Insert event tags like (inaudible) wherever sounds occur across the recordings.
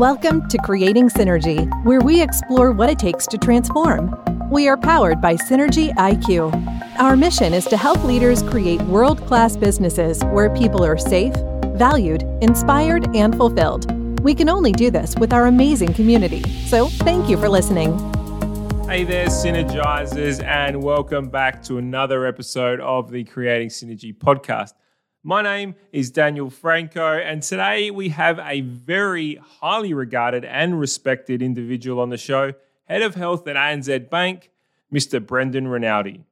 Welcome to Creating Synergy, where we explore what it takes to transform. We are powered by Synergy IQ. Our mission is to help leaders create world class businesses where people are safe, valued, inspired, and fulfilled. We can only do this with our amazing community. So, thank you for listening. Hey there, Synergizers, and welcome back to another episode of the Creating Synergy podcast. My name is Daniel Franco, and today we have a very highly regarded and respected individual on the show, Head of Health at ANZ Bank, Mr. Brendan Rinaldi.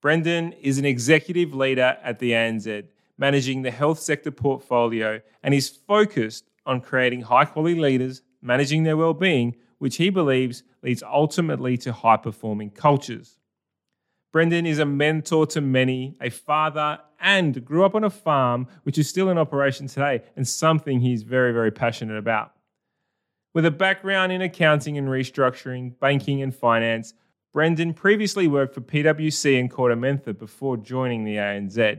Brendan is an executive leader at the ANZ, managing the health sector portfolio, and is focused on creating high quality leaders, managing their well-being, which he believes leads ultimately to high performing cultures. Brendan is a mentor to many, a father, and grew up on a farm, which is still in operation today, and something he's very, very passionate about. With a background in accounting and restructuring, banking, and finance, Brendan previously worked for PwC and KordaMentha before joining the ANZ.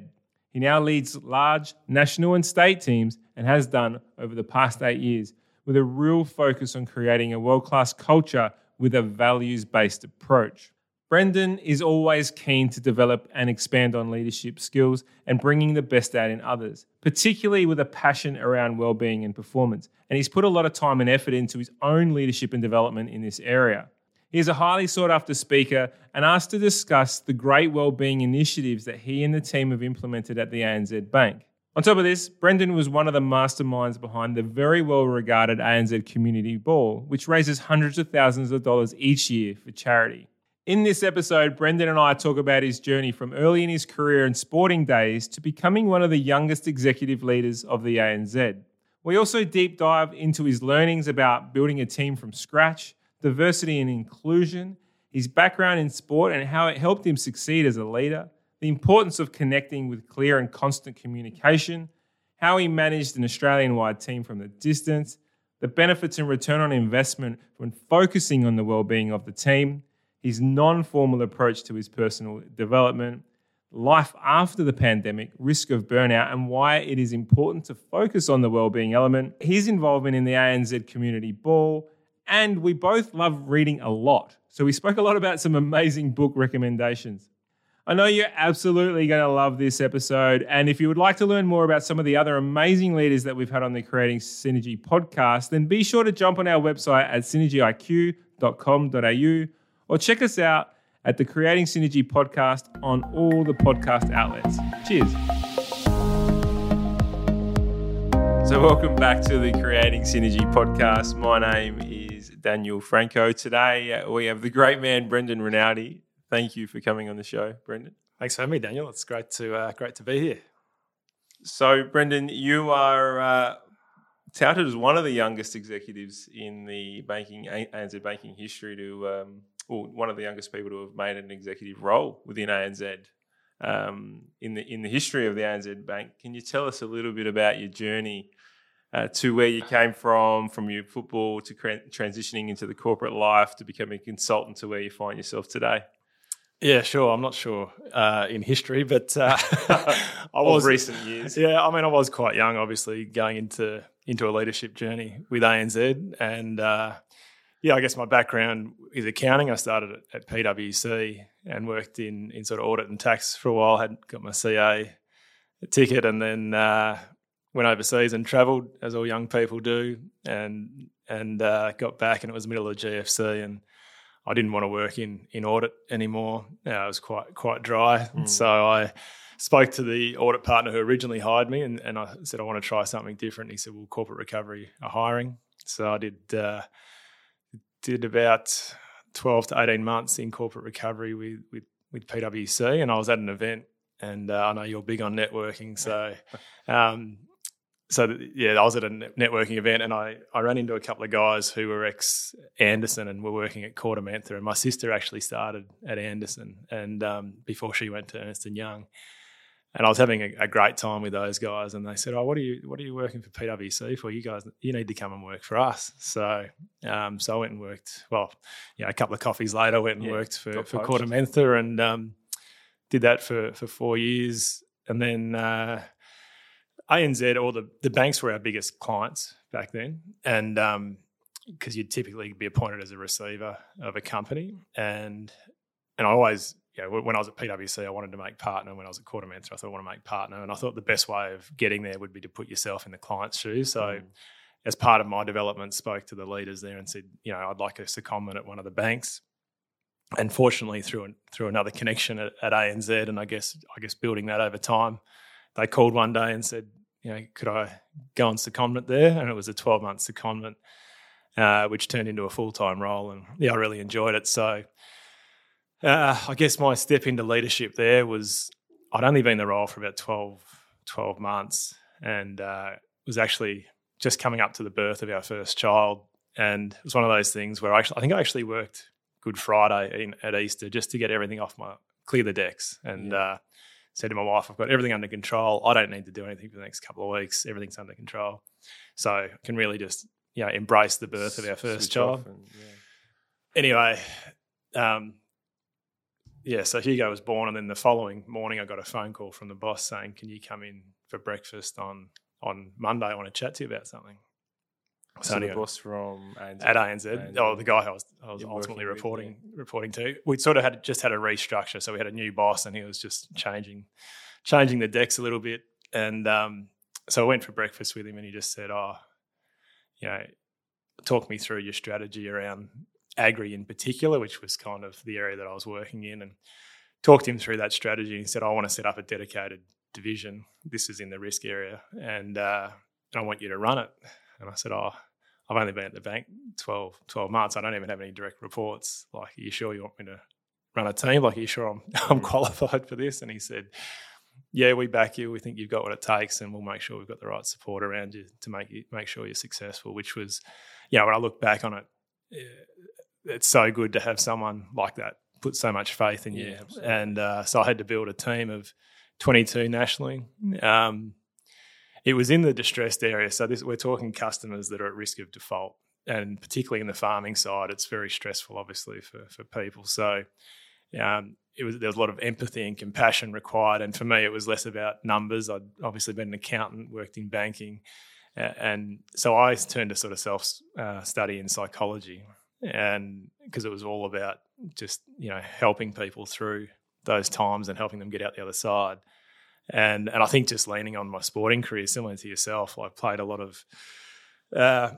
He now leads large national and state teams and has done over the past eight years with a real focus on creating a world class culture with a values based approach. Brendan is always keen to develop and expand on leadership skills and bringing the best out in others, particularly with a passion around well-being and performance. And he's put a lot of time and effort into his own leadership and development in this area. He is a highly sought after speaker and asked to discuss the great well-being initiatives that he and the team have implemented at the ANZ Bank. On top of this, Brendan was one of the masterminds behind the very well regarded ANZ Community Ball, which raises hundreds of thousands of dollars each year for charity. In this episode, Brendan and I talk about his journey from early in his career and sporting days to becoming one of the youngest executive leaders of the ANZ. We also deep dive into his learnings about building a team from scratch, diversity and inclusion, his background in sport and how it helped him succeed as a leader, the importance of connecting with clear and constant communication, how he managed an Australian wide team from the distance, the benefits and return on investment when focusing on the well-being of the team, his non-formal approach to his personal development, life after the pandemic, risk of burnout, and why it is important to focus on the well-being element, his involvement in the ANZ Community Ball, and we both love reading a lot. So we spoke a lot about some amazing book recommendations. I know you're absolutely going to love this episode. And if you would like to learn more about some of the other amazing leaders that we've had on the Creating Synergy podcast, then be sure to jump on our website at synergyiq.com.au or check us out at the Creating Synergy podcast on all the podcast outlets. Cheers. So, welcome back to the Creating Synergy podcast. My name is Daniel Franco. Today, uh, we have the great man, Brendan Rinaldi thank you for coming on the show, Brendan. Thanks for having me, Daniel. It's great to uh, great to be here. So, Brendan, you are uh, touted as one of the youngest executives in the banking ANZ banking history to, um, or one of the youngest people to have made an executive role within ANZ um, in the in the history of the ANZ Bank. Can you tell us a little bit about your journey? Uh, to where you came from, from your football to transitioning into the corporate life to becoming a consultant to where you find yourself today. Yeah, sure. I'm not sure uh, in history, but uh, (laughs) I was recent years. Yeah, I mean, I was quite young, obviously, going into into a leadership journey with ANZ, and uh, yeah, I guess my background is accounting. I started at, at, PwC and worked in in sort of audit and tax for a while. Had got my CA ticket, and then uh, went overseas and travelled, as all young people do, and and uh, got back, and it was the middle of the GFC, and I didn't want to work in in audit anymore. Uh, it was quite quite dry, mm. so I spoke to the audit partner who originally hired me, and, and I said I want to try something different. He said, "Well, corporate recovery are hiring," so I did uh, did about twelve to eighteen months in corporate recovery with with with PwC, and I was at an event, and uh, I know you're big on networking, so. (laughs) Um, so yeah, I was at a networking event and I, I ran into a couple of guys who were ex Andersen and were working at KordaMentha, and my sister actually started at Andersen, and um, before she went to Ernst and Young, and I was having a, a, great time with those guys, and they said, "Oh, what are you what are you working for PwC for? You guys, you need to come and work for us." So, um, so I went and worked. Well, yeah, a couple of coffees later, I went and yeah, worked for for KordaMentha and um, did that for for four years, and then. Uh, ANZ or the, the banks were our biggest clients back then. And because um, you'd typically be appointed as a receiver of a company. And and I always, you know, when I was at PwC, I wanted to make partner. When I was at KordaMentha, I thought I want to make partner. And I thought the best way of getting there would be to put yourself in the client's shoes. So mm. as part of my development, spoke to the leaders there and said, you know, I'd like a secondment at one of the banks and fortunately through through another connection at, at, ANZ, and I guess I guess building that over time, they called one day and said, you know, could I go on secondment there? And it was a twelve month secondment, uh, which turned into a full time role, and yeah, I really enjoyed it. So, uh, I guess my step into leadership there was I'd only been in the role for about 12, 12 months, and uh, was actually just coming up to the birth of our first child, and it was one of those things where I, actually, I think I actually worked Good Friday in, at Easter just to get everything off my clear the decks and yeah. uh, said to my wife, I've got everything under control. I don't need to do anything for the next couple of weeks. Everything's under control. So I can really just you know embrace the birth of our first child. And, yeah. Anyway, um, yeah, so Hugo was born, and then the following morning, I got a phone call from the boss saying, "Can you come in for breakfast on on Monday? I want to chat to you about something." So the boss from ANZ. at ANZ, ANZ. Oh, the guy I was, I was ultimately reporting reporting to. We sort of had just had a restructure, so we had a new boss, and he was just changing changing the decks a little bit. And um, so I went for breakfast with him, and he just said, "Oh, you know, talk me through your strategy around agri in particular, which was kind of the area that I was working in." And talked him through that strategy. He said, "I want to set up a dedicated division. This is in the risk area, and uh, I want you to run it." And I said, Oh, I've only been at the bank 12, 12 months. I don't even have any direct reports. Like, are you sure you want me to run a team? Like, are you sure I'm, (laughs) I'm qualified for this? And he said, yeah, we back you. We think you've got what it takes, and we'll make sure we've got the right support around you to make you make sure you're successful. Which was, yeah, when I look back on it, it's so good to have someone like that put so much faith in you. Yeah, and uh, so I had to build a team of 22 nationally. Um, it was in the distressed area. So this, we're talking customers that are at risk of default, and particularly in the farming side, it's very stressful, obviously, for for people. So um, it was there was a lot of empathy and compassion required. And for me, it was less about numbers. I'd obviously been an accountant, worked in banking, and so I turned to sort of self uh, study in psychology, and because it was all about just you know helping people through those times and helping them get out the other side and and I think just leaning on my sporting career, similar to yourself, I played a lot of uh,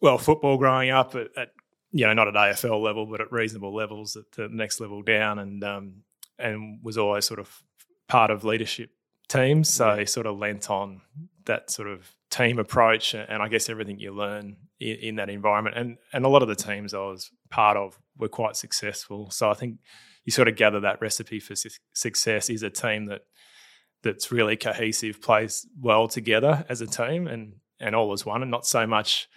well football growing up at, at, you know not at AFL level, but at reasonable levels at the next level down, and um, and was always sort of part of leadership teams, so yeah. sort of lent on that sort of team approach, and I guess everything you learn in, in that environment, and and a lot of the teams I was part of were quite successful, so I think you sort of gather that recipe for su- success is a team that that's really cohesive, plays well together as a team, and and all as one, and not so much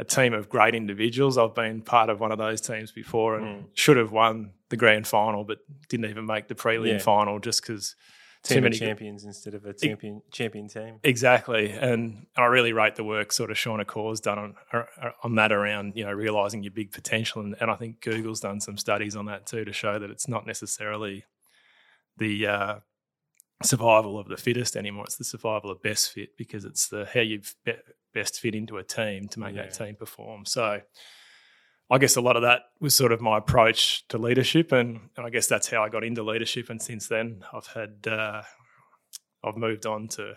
a team of great individuals. I've been part of one of those teams before and mm. should have won the grand final, but didn't even make the prelim yeah. final just because too many champions instead of a champion champion team. Exactly, and I really rate the work sort of Shawn Achor's done on on that around you know realizing your big potential, and, and I think Google's done some studies on that too to show that it's not necessarily the uh, survival of the fittest anymore. It's the survival of best fit because it's the how you be, best fit into a team to make yeah. that team perform. So I guess a lot of that was sort of my approach to leadership, and, and I guess that's how I got into leadership. And since then, I've had uh, I've moved on to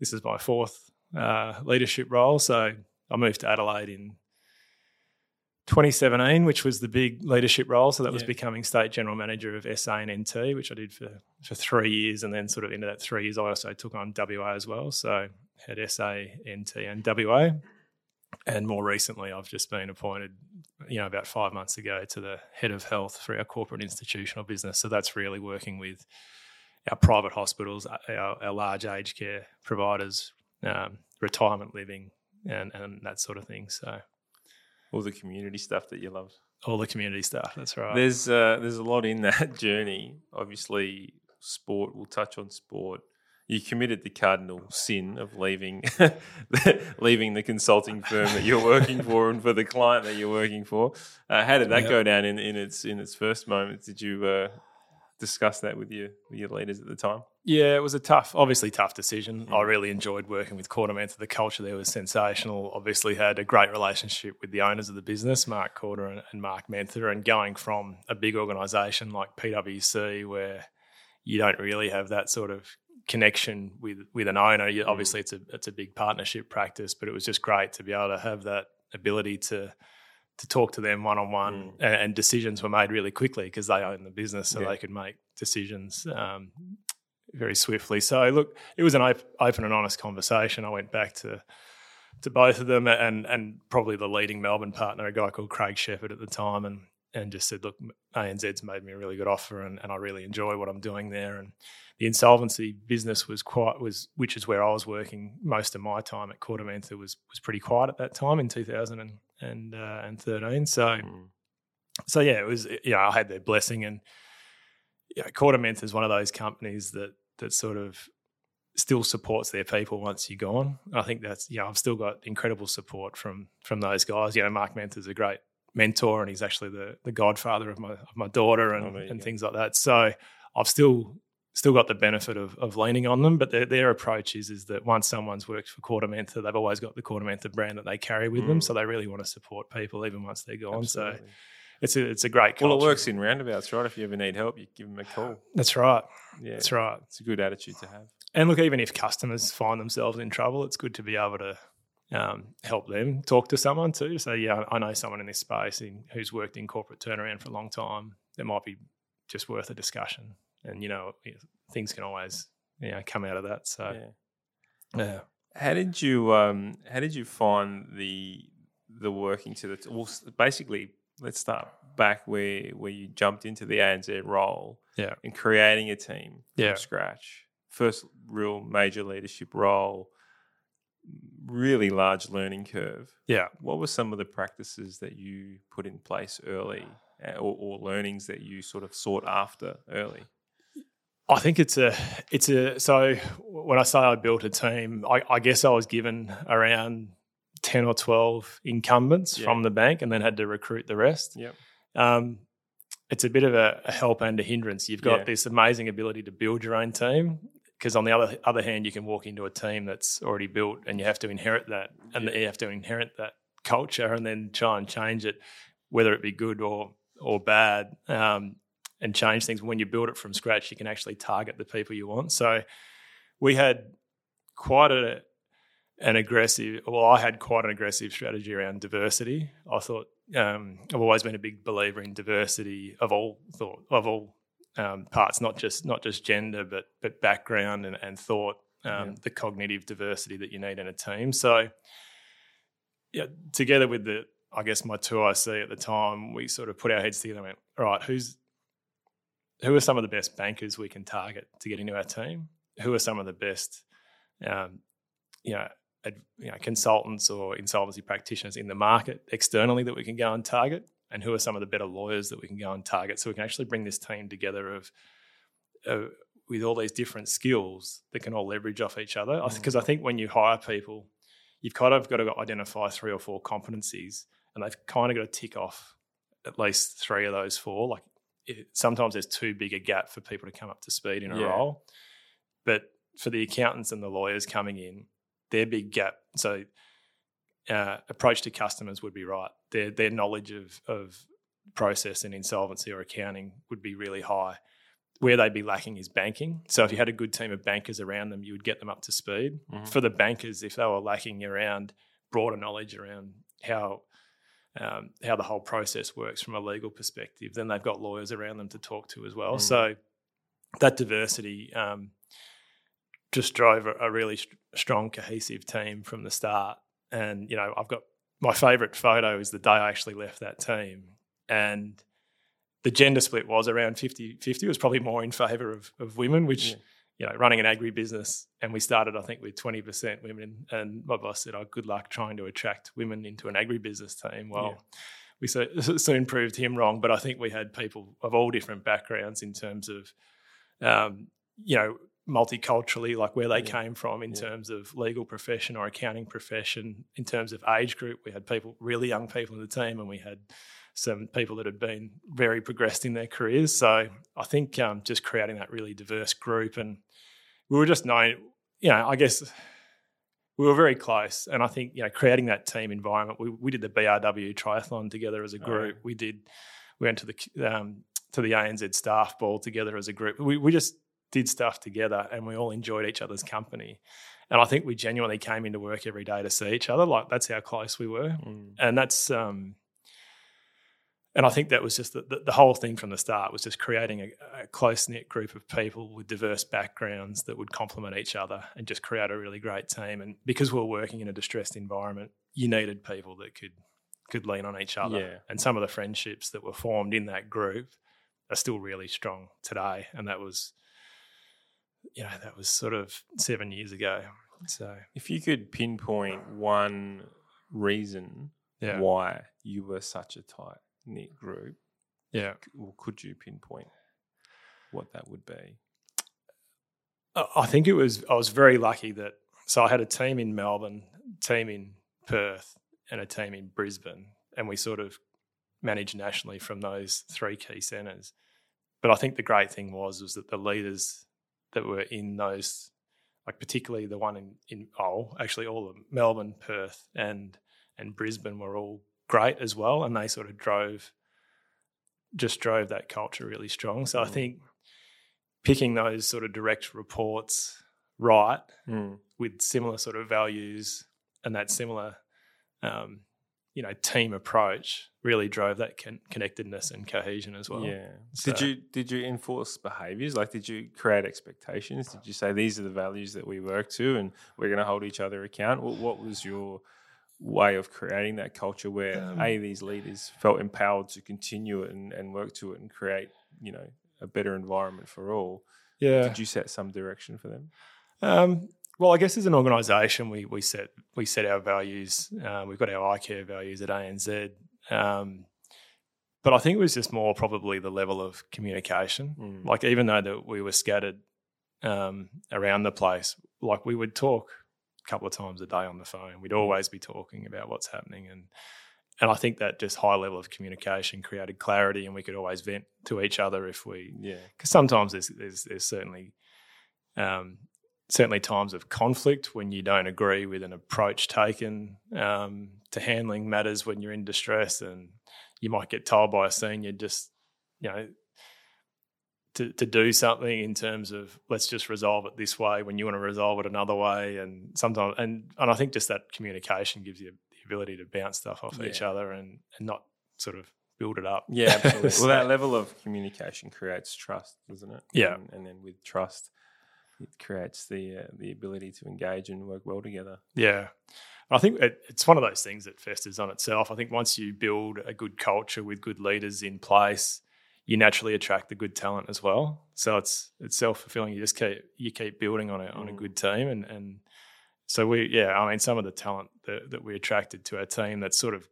this is my fourth uh, leadership role. So I moved to Adelaide in 2017, which was the big leadership role. So that was yeah. becoming state general manager of SA and NT, which I did for, for three years. And then, sort of into that three years, I also took on WA as well. So had SA, NT, and WA. And more recently, I've just been appointed, you know, about five months ago to the head of health for our corporate institutional business. So that's really working with our private hospitals, our, our large aged care providers, um, retirement living, and, and that sort of thing. So all the community stuff that you love. All the community stuff. That's right. There's uh, there's a lot in that (laughs) journey. Obviously, sport. We'll touch on sport. You committed the cardinal sin of leaving (laughs) leaving the consulting firm that you're working for and for the client that you're working for. Uh, how did that yep. go down in, in its in its first moment? Did you uh, discuss that with your with your leaders at the time? Yeah, it was a tough, obviously tough decision. I really enjoyed working with KordaMentha. The culture there was sensational. Obviously had a great relationship with the owners of the business, Mark Korda and, and Mark Mentha, and going from a big organisation like PwC where you don't really have that sort of connection with with an owner. You, obviously, it's a it's a big partnership practice, but it was just great to be able to have that ability to to talk to them one on one, and decisions were made really quickly because they own the business, so Yeah. they could make decisions um, very swiftly. So look, it was an op- open and honest conversation. I went back to to both of them and and probably the leading Melbourne partner, a guy called Craig Shepherd at the time, and and just said, look, ANZ's made me a really good offer, and, and I really enjoy what I'm doing there. And the insolvency business was quite was which is where I was working most of my time at KordaMentha was was pretty quiet at that time in 2013. And, uh, and 13. So so yeah, it was you know I had their blessing, and yeah, KordaMentha is one of those companies that that sort of still supports their people once you're gone. I think that's you know I've still got incredible support from from those guys. You know, Mark Mentha is a great mentor, and he's actually the the godfather of my of my daughter and Oh, and things like that. So I've still still got the benefit of, of leaning on them, but their, their approach is, is that once someone's worked for KordaMentha, they've always got the KordaMentha brand that they carry with them. Mm. So they really want to support people even once they're gone. So it's a it's a great Well, it works in roundabouts, right? If you ever need help, you give them a call. That's right. Yeah, That's right. It's a good attitude to have. And look, even if customers find themselves in trouble, it's good to be able to um, help them talk to someone too. So yeah, I know someone in this space in, who's worked in corporate turnaround for a long time. It might be just worth a discussion, and you know, things can always you know come out of that. So Yeah. yeah, How did you um how did you find the the working to the well basically let's start back where where you jumped into the ANZ role Yeah. and creating a team Yeah. from scratch. First real major leadership role, really large learning curve. yeah. What were some of the practices that you put in place early uh, or, or learnings that you sort of sought after early? I think it's a it's a so when I say I built a team, I, I guess I was given around ten or twelve incumbents Yeah. from the bank, and then had to recruit the rest. Yeah, Um, it's a bit of a, a help and a hindrance. You've got Yeah. this amazing ability to build your own team, because on the other other hand, you can walk into a team that's already built, and you have to inherit that, and Yeah. you have to inherit that culture, and then try and change it, whether it be good or or bad. Um, and change things. When you build it from scratch, you can actually target the people you want. So we had quite a an aggressive. Well, I had quite an aggressive strategy around diversity. I thought um, I've always been a big believer in diversity of all thought of all um, parts, not just not just gender, but but background and, and thought. Um, Yeah. The cognitive diversity that you need in a team. So yeah, together with the I guess my two IC at the time, we sort of put our heads together and went, all right, who's who are some of the best bankers we can target to get into our team? Who are some of the best, um, you know, ad, you know, consultants or insolvency practitioners in the market externally that we can go and target? And who are some of the better lawyers that we can go and target? So we can actually bring this team together of, uh, with all these different skills that can all leverage off each other. Because I think when you hire people, you've kind of got to identify three or four competencies, and they've kind of got to tick off at least three of those four. Like it, sometimes there's too big a gap for people to come up to speed in a Yeah. role, but for the accountants and the lawyers coming in, their big gap. So uh, approach to customers would be right. Their their knowledge of of process and insolvency or accounting would be really high. Where they'd be lacking is banking. So if you had a good team of bankers around them, you would get them up to speed. Mhm. For the bankers, if they were lacking around broader knowledge around how um, how the whole process works from a legal perspective, then they've got lawyers around them to talk to as well. Mm. So that diversity um, just drove a, a really st- strong, cohesive team from the start. And you know, I've got my favourite photo is the day I actually left that team, and the gender split was around 50-50. It was probably more in favour of, of women, which Yeah. you know, running an agri business, and we started, I think, with twenty percent women. And my boss said, "Oh, good luck trying to attract women into an agri business team." Well, Yeah. we so, (laughs) soon proved him wrong, but I think we had people of all different backgrounds in terms of, um, you know, multiculturally, like where they Yeah. came from in Yeah. terms of legal profession or accounting profession. In terms of age group, we had people, really young people in the team, and we had some people that had been very progressed in their careers. So I think um, just creating that really diverse group and we were just known. You know, I guess we were very close, and I think you know creating that team environment. We we did the BRW triathlon together as a group. We did. We went to the um, to the ANZ staff ball together as a group. We we just did stuff together, and we all enjoyed each other's company. And I think we genuinely came into work every day to see each other. Like that's how close we were, Mm. and that's um, and I think that was just the, the, the whole thing from the start was just creating a, a close knit group of people with diverse backgrounds that would complement each other and just create a really great team. And because we were working in a distressed environment, you needed people that could could lean on each other. Yeah. And some of the friendships that were formed in that group are still really strong today. And that was, you know, that was sort of seven years ago. So If you could pinpoint one reason yeah, why you were such a tight knit group, yeah. or could you pinpoint what that would be? I I think it was I was very lucky that so I had a team in Melbourne, team in Perth, and a team in Brisbane, and we sort of managed nationally from those three key centres. But I think the great thing was was that the leaders that were in those, like particularly the one in in oh actually all of them, Melbourne, Perth, and and Brisbane were all great as well, and they sort of drove just drove that culture really strong. So I Mm. think picking those sort of direct reports right Mm. with similar sort of values and that similar um, you know team approach really drove that con- connectedness and cohesion as well yeah. so- Did you did you enforce behaviors? Like, did you create expectations? Did you say these are the values that we work to, and we're going to hold each other account? What, what was your way of creating that culture where Um, a these leaders felt empowered to continue it and, and work to it and create you know a better environment for all? yeah Did you set some direction for them? Um, well, I guess as an organisation, we we set we set our values. Uh, we've got our ICARE values at ANZ, um, but I think it was just more probably the level of communication. Mm. Like even though that we were scattered um, around the place, like we would talk a couple of times a day on the phone. We'd always be talking about what's happening, and and I think that just high level of communication created clarity, and we could always vent to each other if we Yeah. because sometimes there's, there's there's certainly um, certainly times of conflict when you don't agree with an approach taken um, to handling matters when you're in distress, and you might get told by a senior just you know to to do something in terms of let's just resolve it this way when you want to resolve it another way, and sometimes and and I think just that communication gives you the ability to bounce stuff off each other and and not sort of build it up. Yeah, absolutely. So- (laughs) well, that level of communication creates trust, doesn't it? Yeah. and, and then with trust, it creates the uh, the ability to engage and work well together. Yeah. I think it, it's one of those things that festers on itself. I think once you build a good culture with good leaders in place, you naturally attract the good talent as well. So it's it's self fulfilling. You just keep you keep building on a on a Mm. good team, and and so we yeah. I mean, some of the talent that, that we attracted to our team that's sort of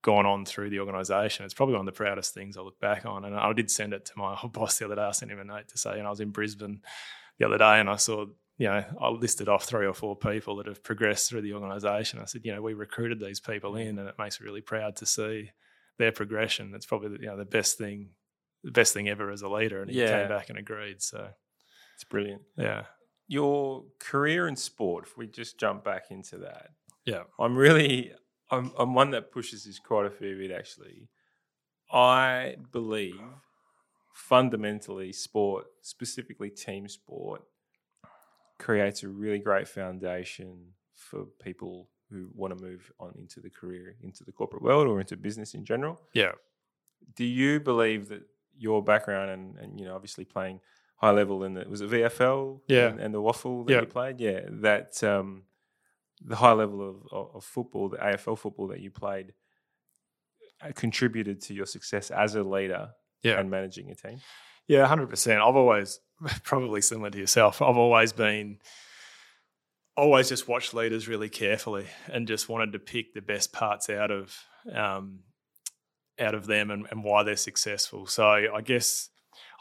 gone on through the organisation. It's probably one of the proudest things I look back on. And I did send it to my (laughs) old boss the other day. I sent him a note to say, and I was in Brisbane the other day, and I saw you know, I listed off three or four people that have progressed through the organisation. I said, you know, we recruited these people in, and it makes me really proud to see their progression. It's probably the, you know the best thing, the best thing ever as a leader. And he Yeah. came back and agreed. So It's brilliant. yeah, Your career in sport. If we just jump back into that, yeah, I'm really I'm I'm one that pushes this quite a fair bit actually. I believe fundamentally sport, specifically team sport, creates a really great foundation for people who want to move on into the career, into the corporate world or into business in general. yeah, Do you believe that your background and, and you know obviously playing high level in the was it VFL Yeah. and, and the WAFL that Yeah. you played yeah that um, the high level of, of, of football the AFL football that you played uh, contributed to your success as a leader yeah. and managing a team Yeah, hundred percent. I've always (laughs) probably similar to yourself. I've always been always just watched leaders really carefully and just wanted to pick the best parts out of um, out of them and, and why they're successful. So I guess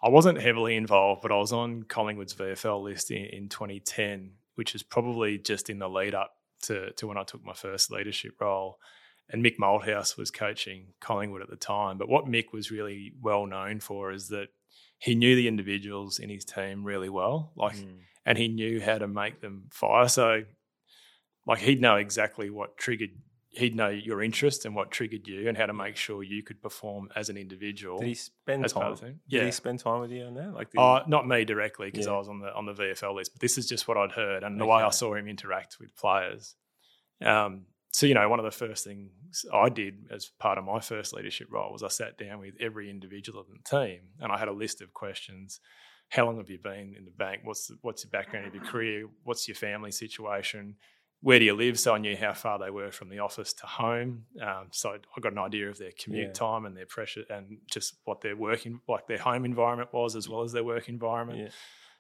I wasn't heavily involved, but I was on Collingwood's VFL list in, in 2010, which is probably just in the lead up to, to when I took my first leadership role. And Mick Malthouse was coaching Collingwood at the time. But what Mick was really well known for is that he knew the individuals in his team really well. Like, Mm. and he knew how to make them fire. So, like, he'd know exactly what triggered. He'd know your interest and what triggered you, and how to make sure you could perform as an individual. Did he spend time? of the thing. Did Yeah. he spend time with you on that? Like, Uh, not me directly because Yeah. I was on the on the VFL list, but this is just what I'd heard and the way I saw him interact with players. Um, so you know, one of the first things I did as part of my first leadership role was I sat down with every individual of the team and I had a list of questions. How long have you been in the bank? What's the, what's your background of your career? What's your family situation? Where do you live? So I knew how far they were from the office to home. Um, so I got an idea of their commute Yeah. time and their pressure and just what their working, like their home environment was, as well as their work environment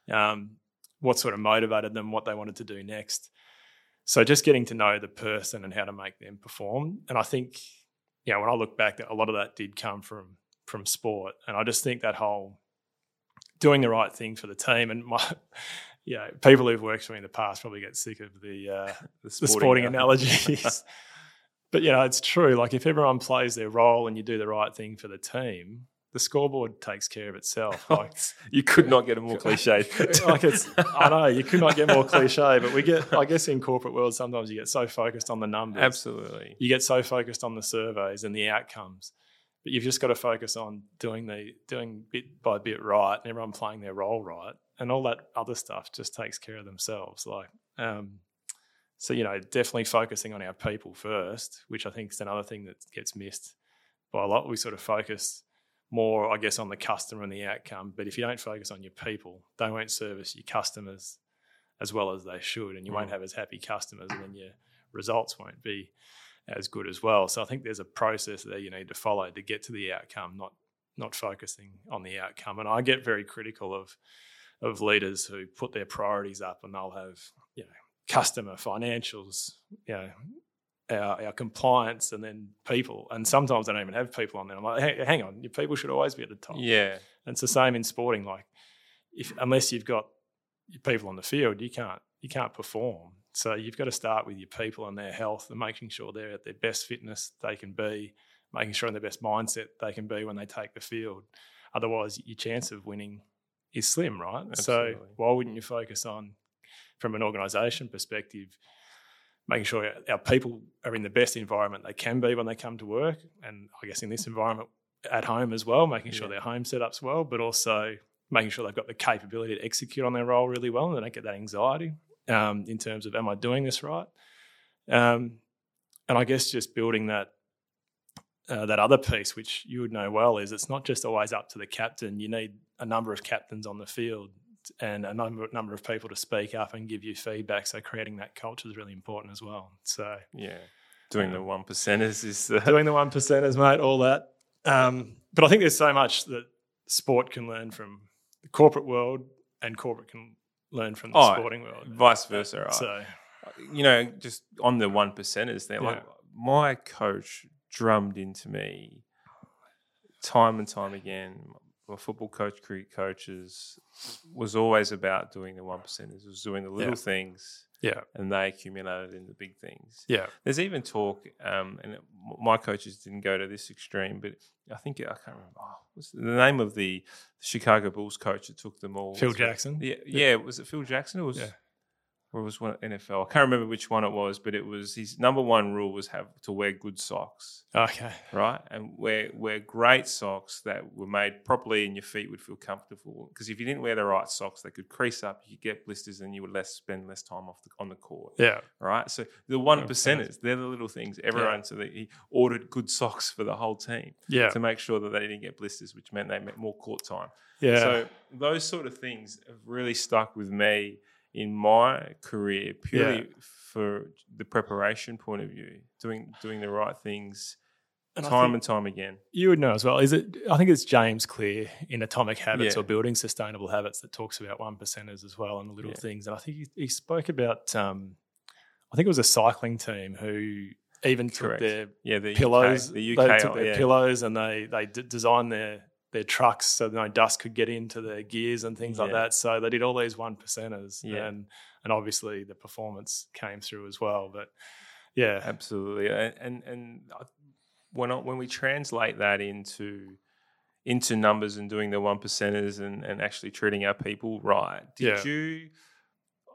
Yeah. um, what sort of motivated them, what they wanted to do next. So just getting to know the person and how to make them perform. And I think, you know, when I look back, a lot of that did come from from sport. And I just think that whole doing the right thing for the team and my, (laughs) you know, people who've worked for me in the past probably get sick of the uh, (laughs) the sporting analogies. (laughs) but you know, it's true. Like if everyone plays their role and you do the right thing for the team, the scoreboard takes care of itself. (laughs) Like you could not get a more cliche. (laughs) like it's I know you could not get more cliche, but we get I guess in corporate world sometimes you get so focused on the numbers. Absolutely. You get so focused on the surveys and the outcomes. But you've just got to focus on doing the doing bit by bit right and everyone playing their role right. And all that other stuff just takes care of themselves. Like um so you know, definitely focusing on our people first, which I think is another thing that gets missed by a lot. We sort of focus more, I guess, on the customer and the outcome. But if you don't focus on your people, they won't service your customers as well as they should, and you won't Mm. have as happy customers, and then your results won't be as good as well. So I think there's a process there you need to follow to get to the outcome, not not focusing on the outcome. And I get very critical of of leaders who put their priorities up and they'll have you know customer financials, you know. Our, our compliance and then people, and sometimes they don't even have people on there. I'm like, hey, hang on, your people should always be at the top. Yeah. And it's the same in sporting. Like, if unless you've got your people on the field, you can't you can't perform. So you've got to start with your people and their health and making sure they're at their best fitness they can be, making sure in their best mindset they can be when they take the field. Otherwise, your chance of winning is slim, right? Absolutely. So why wouldn't you focus on, from an organisation perspective, making sure our people are in the best environment they can be when they come to work, and I guess in this environment at home as well, making sure Yeah. their home setup's well, but also making sure they've got the capability to execute on their role really well, and they don't get that anxiety um, in terms of am I doing this right? Um, and I guess just building that uh, that other piece, which you would know well, is it's not just always up to the captain. You need a number of captains on the field and a number number of people to speak up and give you feedback. So creating that culture is really important as well. So Yeah. Doing the Um, one percenters is the (laughs) doing the one percenters, mate, all that. Um, but I think there's so much that sport can learn from the corporate world, and corporate can learn from the Oh, sporting world. vice versa, right? So you know, just on the one percenters there, like Yeah. my coach drummed into me time and time again. My football coach, cricket coaches was always about doing the one percenters. Was doing the little Yeah. things, yeah, and they accumulated in the big things. yeah, There's even talk, um, and my coaches didn't go to this extreme, but I think I can't remember. Oh, what's the name of the Chicago Bulls coach that took them all? Phil Jackson. Yeah, yeah. Was it Phil Jackson? Or was Yeah. Or was one NFL? I can't remember which one it was, but it was his number one rule was have to wear good socks, Okay. right? And wear wear great socks that were made properly, and your feet would feel comfortable. Because if you didn't wear the right socks, they could crease up, you could get blisters, and you would less spend less time off the, on the court Yeah. right? So the one percenters, they're the little things. Everyone, so that he ordered good socks for the whole team Yeah. to make sure that they didn't get blisters, which meant they met more court time. Yeah. So those sort of things have really stuck with me in my career, purely Yeah. for the preparation point of view, doing doing the right things And time and time again. You would know as well. Is it? I think it's James Clear in Atomic Habits Yeah. or Building Sustainable Habits that talks about one percenters as well and the little Yeah. things. And I think he, he spoke about. Um, I think it was a cycling team who even took their Yeah, the pillows. UK, the they UK, took their pillows and they they d- designed their their trucks so no dust could get into their gears and things like that. So they did all these one percenters, Yeah. and and obviously the performance came through as well. But yeah, Absolutely, and and, and when I, when we translate that into into numbers and doing the one percenters and, and actually treating our people right, did Yeah. you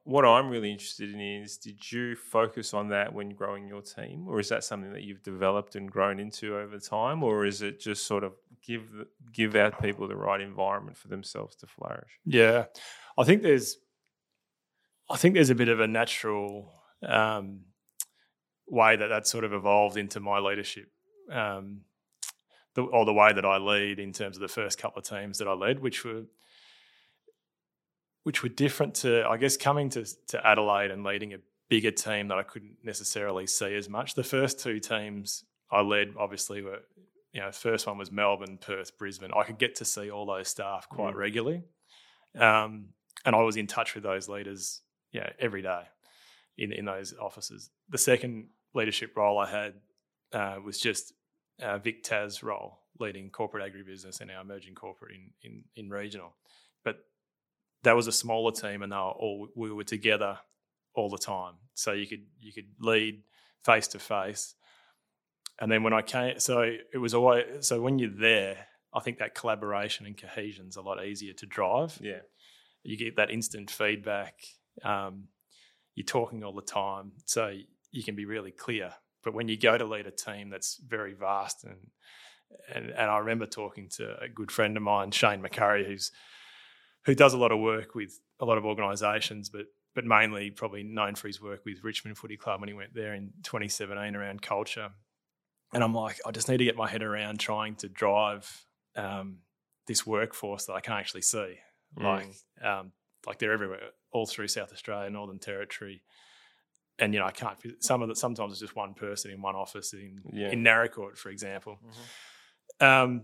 what I'm really interested in is did you focus on that when growing your team, or is that something that you've developed and grown into over time, or is it just sort of give the, give our people the right environment for themselves to flourish? Yeah, I think there's I think there's a bit of a natural um, way that that sort of evolved into my leadership. Um, the, or the way that I lead in terms of the first couple of teams that I led, which were which were different to, I guess, coming to, to Adelaide and leading a bigger team that I couldn't necessarily see as much. The first two teams I led, obviously, were, you know, first one was Melbourne, Perth, Brisbane. I could get to see all those staff quite mm. regularly. Um, and I was in touch with those leaders, yeah, every day in, in those offices. The second leadership role I had uh, was just uh, Vic Tas role, leading corporate agribusiness and our emerging corporate in, in, in regional. But that was a smaller team, and they were all we were together all the time. So you could you could lead face to face. And then when I came, so it was always so when you're there, I think that collaboration and cohesion's a lot easier to drive. Yeah, you get that instant feedback. Um, you're talking all the time, so you can be really clear. But when you go to lead a team that's very vast and and, and I remember talking to a good friend of mine, Shane McCurry, who's who does a lot of work with a lot of organisations, but but mainly probably known for his work with Richmond Footy Club when he went there in 2017 around culture. And I'm like, I just need to get my head around trying to drive um, this workforce that I can't actually see. Mm. Like, um, like they're everywhere, all through South Australia, Northern Territory. And you know, I can't. Some of the sometimes it's just one person in one office in yeah. in Naracoorte, for example. Mm-hmm. Um,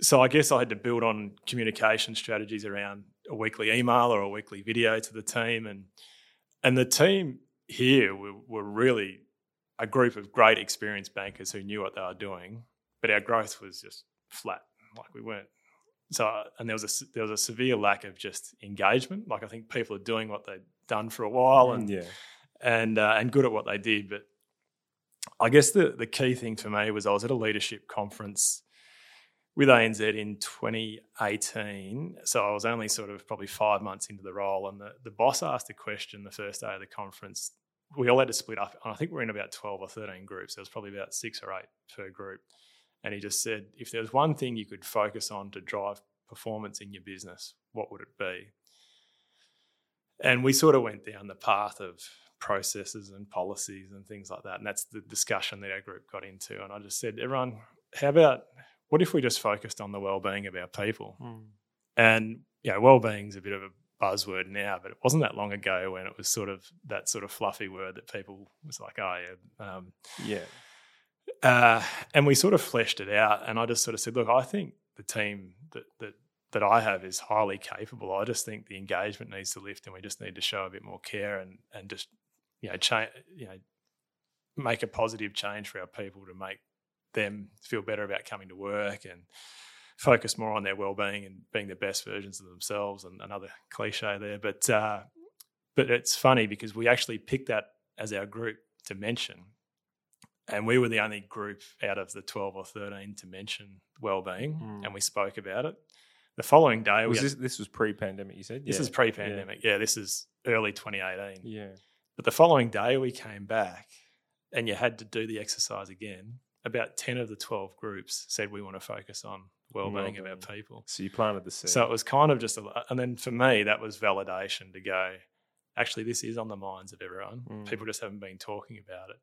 so I guess I had to build on communication strategies around a weekly email or a weekly video to the team, and and the team here were, were really a group of great experienced bankers who knew what they were doing, but our growth was just flat. Like we weren't. So and there was a there was a severe lack of just engagement. Like I think people are doing what they'd done for a while and yeah. and uh, and good at what they did, but I guess the the key thing for me was I was at a leadership conference with ANZ in 2018, so I was only sort of probably five months into the role, and the, the boss asked a question the first day of the conference. We all had to split up, and I think we're in about 12 or 13 groups. There was probably about six or eight per group. And he just said, if there was one thing you could focus on to drive performance in your business, what would it be? And we sort of went down the path of processes and policies and things like that. And that's the discussion that our group got into. And I just said, everyone, how about what if we just focused on the well-being of our people? Mm. And you know, well-being is a bit of a buzzword now, but it wasn't that long ago when it was sort of that sort of fluffy word that people was like, oh yeah, um, yeah. Uh, and we sort of fleshed it out, and I just sort of said, look, I think the team that that that I have is highly capable. I just think the engagement needs to lift, and we just need to show a bit more care and and just you know change you know make a positive change for our people to make them feel better about coming to work and focus more on their well-being and being the best versions of themselves and another cliche there. But uh, but it's funny because we actually picked that as our group to mention. And we were the only group out of the 12 or 13 to mention well-being mm. and we spoke about it. The following day was this, this was pre-pandemic you said? This yeah. is pre-pandemic. Yeah. yeah this is early 2018 yeah. But the following day we came back and you had to do the exercise again. About 10 of the 12 groups said we want to focus on well-being well, of our people. So you planted the seed. So it was kind of just a, and then for me that was validation to go actually this is on the minds of everyone. Mm. People just haven't been talking about it.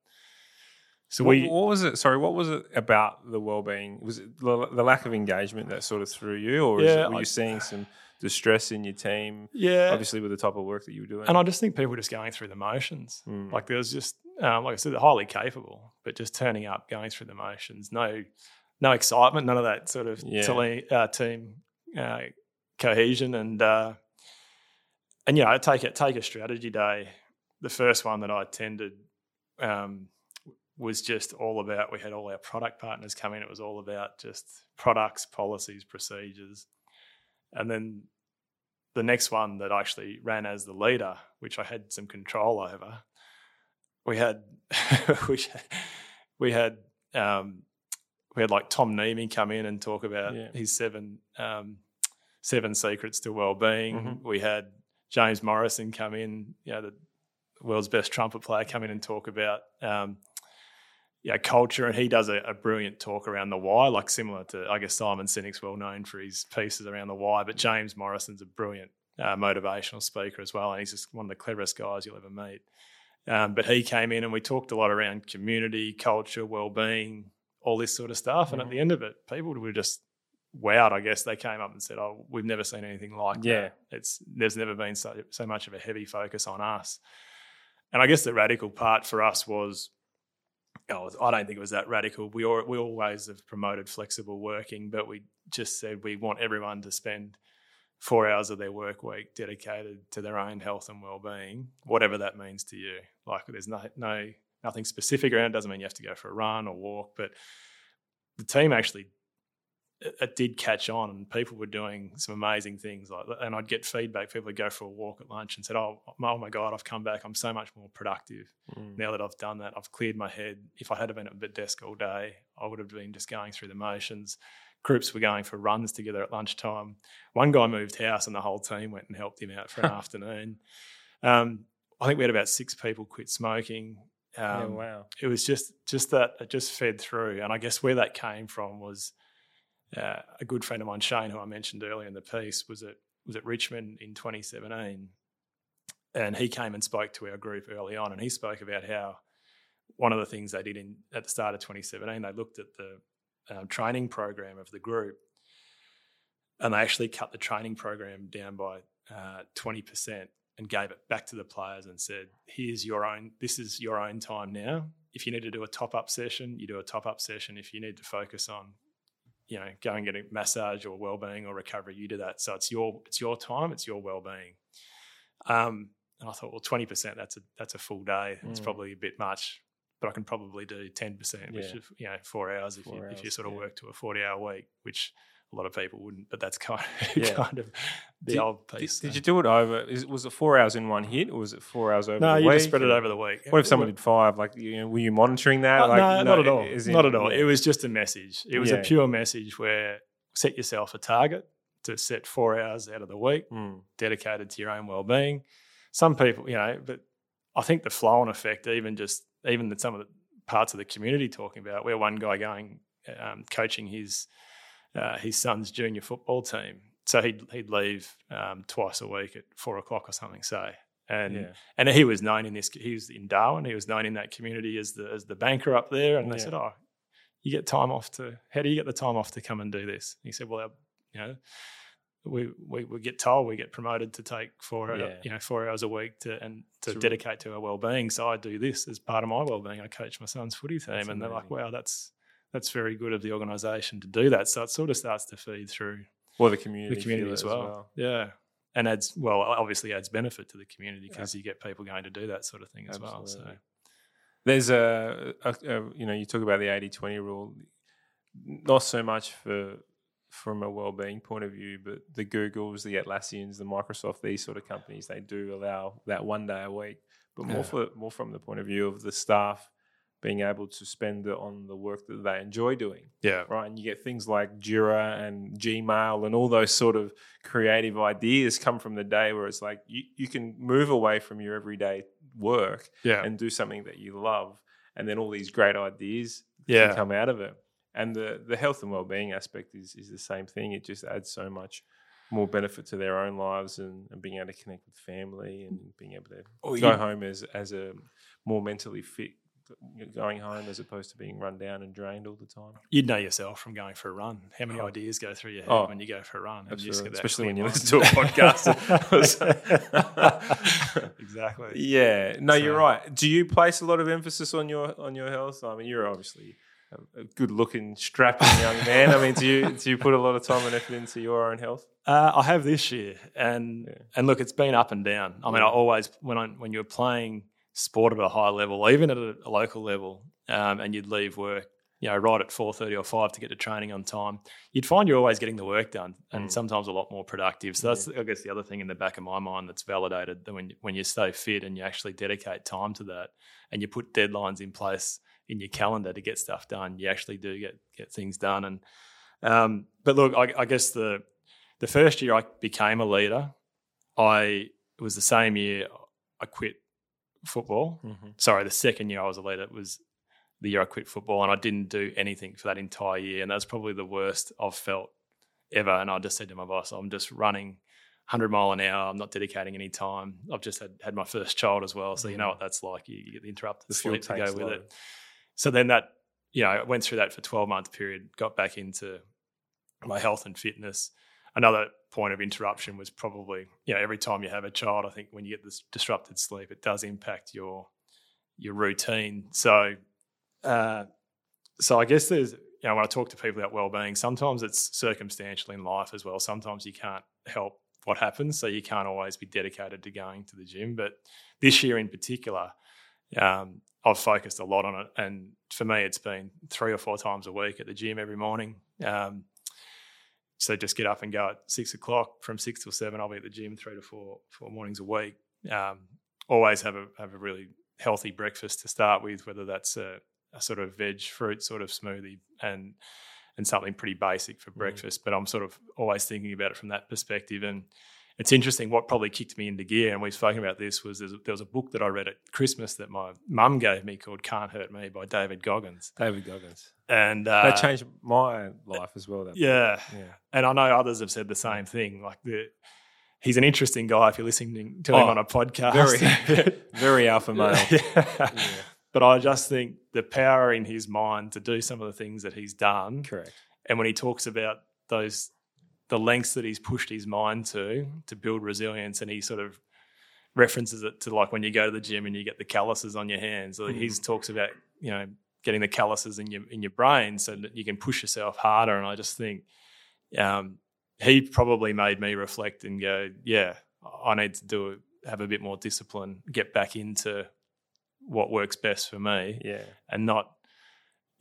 So what, we, what was it? Sorry, what was it about the well-being? Was it the, the lack of engagement that sort of threw you, or yeah, it, were I, you seeing some distress in your team? Yeah, obviously with the type of work that you were doing. And I just think people were just going through the motions. Mm. Like there was just um, like I said, highly capable, but just turning up, going through the motions, no, no excitement, none of that sort of yeah. uh, team uh, cohesion, and uh, and you know, take it, take a strategy day. The first one that I attended um, was just all about. We had all our product partners come in. It was all about just products, policies, procedures, and then the next one that I actually ran as the leader, which I had some control over, we had (laughs) we we had um, we had like Tom Neame come in and talk about yeah. his seven um, seven secrets to well-being. Mm-hmm. We had James Morrison come in, you know, the world's best trumpet player, come in and talk about um, yeah, culture, and he does a, a, brilliant talk around the why, like similar to I guess Simon Sinek's well known for his pieces around the why, but James Morrison's a brilliant uh, motivational speaker as well, and he's just one of the cleverest guys you'll ever meet. Um, but he came in and we talked a lot around community, culture, well-being, all this sort of stuff. And mm-hmm. at the end of it, people were just wowed. I guess they came up and said, "Oh, we've never seen anything like yeah. that. It's there's never been so so much of a heavy focus on us." And I guess the radical part for us was oh, I don't think it was that radical. We all, we always have promoted flexible working, but we just said we want everyone to spend four hours of their work week dedicated to their own health and well-being, whatever that means to you. Like there's no, no nothing specific around. It. Doesn't mean you have to go for a run or walk, but the team actually it did catch on and people were doing some amazing things like and I'd get feedback people would go for a walk at lunch and said oh, oh my god I've come back. I'm so much more productive mm. now that I've done that. I've cleared my head. If I had been at the desk all day I would have been just going through the motions. Groups were going for runs together at lunchtime. One guy moved house and the whole team went and helped him out for an (laughs) afternoon. Um, I think we had about six people quit smoking um, yeah, wow. it was just just that it just fed through. And I guess where that came from was uh, a good friend of mine, Shane, who I mentioned earlier in the piece, was at was at Richmond in 2017, and he came and spoke to our group early on, and he spoke about how one of the things they did in at the start of 2017, they looked at the um, training program of the group, and they actually cut the training program down by uh, 20% and gave it back to the players and said, "Here's your own. This is your own time now. If you need to do a top up session, you do a top up session. If you need to focus on you know, go and get a massage or well-being or recovery, you do that. So it's your it's your time, it's your well-being. Um, and I thought, well, twenty percent that's a that's a full day. It's mm. probably a bit much, but I can probably do ten percent, which yeah. is you know four hours if four you hours, if you sort of yeah. work to a forty-hour week, which a lot of people wouldn't, but that's kind of, (laughs) yeah. kind of the did, old piece. Did, did, you do it over? Is, was it four hours in one hit, or was it four hours over? No, you week? just spread it over the week. What if someone did five? Like, you know, were you monitoring that? Uh, like, no, no, not at all. In, not at all. It was just a message. It was yeah. a pure message where set yourself a target to set four hours out of the week mm. dedicated to your own well-being. Some people, you know, but I think the flow-on effect, even just even that some of the parts of the community talking about, where one guy going um, coaching his uh, his son's junior football team. So he'd he'd leave um, twice a week at four o'clock or something. Say, and yeah. and he was known in this. He was in Darwin. He was known in that community as the as the banker up there. And they yeah. said, "Oh, you get time off to. How do you get the time off to come and do this?" And he said, "Well, you know." We, we, we get told we get promoted to take four yeah. you know four hours a week to and to it's dedicate to our well being. So I do this as part of my well being. I coach my son's footy team, that's and amazing. they're like, "Wow, that's that's very good of the organisation to do that. So it sort of starts to feed through well the community, the community as well. as well. Yeah, and adds well obviously adds benefit to the community because yeah. you get people going to do that sort of thing as Absolutely. well. So there's a, a, a, you know you talk about the 80-20 rule, not so much for from a well-being point of view, but the Googles, the Atlassians, the Microsoft, these sort of companies, they do allow that one day a week, but more yeah. for more from the point of view of the staff being able to spend it on the work that they enjoy doing. Yeah. Right. And you get things like Jira and Gmail and all those sort of creative ideas come from the day where it's like you, you can move away from your everyday work yeah. and do something that you love. And then all these great ideas yeah. can come out of it. And the, the health and well-being aspect is, is the same thing. It just adds so much more benefit to their own lives and, and being able to connect with family and being able to oh, go home as, as a more mentally fit going home as opposed to being run down and drained all the time. You'd know yourself from going for a run. How many oh. ideas go through your head oh, when you go for a run? Especially when you listen to a podcast. (laughs) exactly. Yeah. No, so, you're right. Do you place a lot of emphasis on your on your health? I mean, you're obviously a good looking, strapping young man. I mean, do you do you put a lot of time and effort into your own health? Uh, I have this year, and yeah. and look, it's been up and down. I mean, I always when I when you're playing sport at a high level, even at a, a local level, um, and you'd leave work, you know, right at four thirty or five to get to training on time, you'd find you're always getting the work done, and mm. sometimes a lot more productive. So that's, I guess, the other thing in the back of my mind that's validated that when when you stay fit and you actually dedicate time to that, and you put deadlines in place in your calendar to get stuff done, you actually do get get things done. And um, but look, I, I guess the the first year I became a leader, I it was the same year I quit football. Mm-hmm. Sorry, the second year I was a leader was the year I quit football, and I didn't do anything for that entire year, and that's probably the worst I've felt ever. And I just said to my boss, "I'm just running." 100 mile an hour. I'm not dedicating any time. I've just had, had my first child as well. So, you know what that's like. You, you get the interrupted Mm. The sleep to go with low. it. So then that, you know, I went through that for 12 month period, got back into my health and fitness. Another point of interruption was probably, you know, every time you have a child, I think when you get this disrupted sleep, it does impact your your routine. So, uh, so I guess there's, you know, when I talk to people about well-being, sometimes it's circumstantial in life as well. Sometimes you can't help what happens, so you can't always be dedicated to going to the gym. But this year in particular, um, I've focused a lot on it, and for me, it's been three or four times a week at the gym every morning. Um, so just get up and go at six o'clock. From six till seven, I'll be at the gym three to four four mornings a week. Um, always have a have a really healthy breakfast to start with, whether that's a, a sort of veg fruit sort of smoothie and and something pretty basic for breakfast. But I'm sort of always thinking about it from that perspective. And it's interesting. What probably kicked me into gear, and we've spoken about this, was a- there was a book that I read at Christmas that my mum gave me called "Can't Hurt Me" by David Goggins, David Goggins. and uh, that changed my life as well. That yeah, yeah. and I know others have said the same thing. Like the, he's an interesting guy if you're listening to him Oh, on a podcast. Very, (laughs) very alpha male. Yeah. But I just think the power in his mind to do some of the things that he's done, Correct. and when he talks about those, the lengths that he's pushed his mind to to build resilience, and he sort of references it to like when you go to the gym and you get the calluses on your hands. Like He talks about you know getting the calluses in your in your brain so that you can push yourself harder. And I just think um, he probably made me reflect and go, yeah, I need to do have a bit more discipline, get back into what works best for me, Yeah. and not.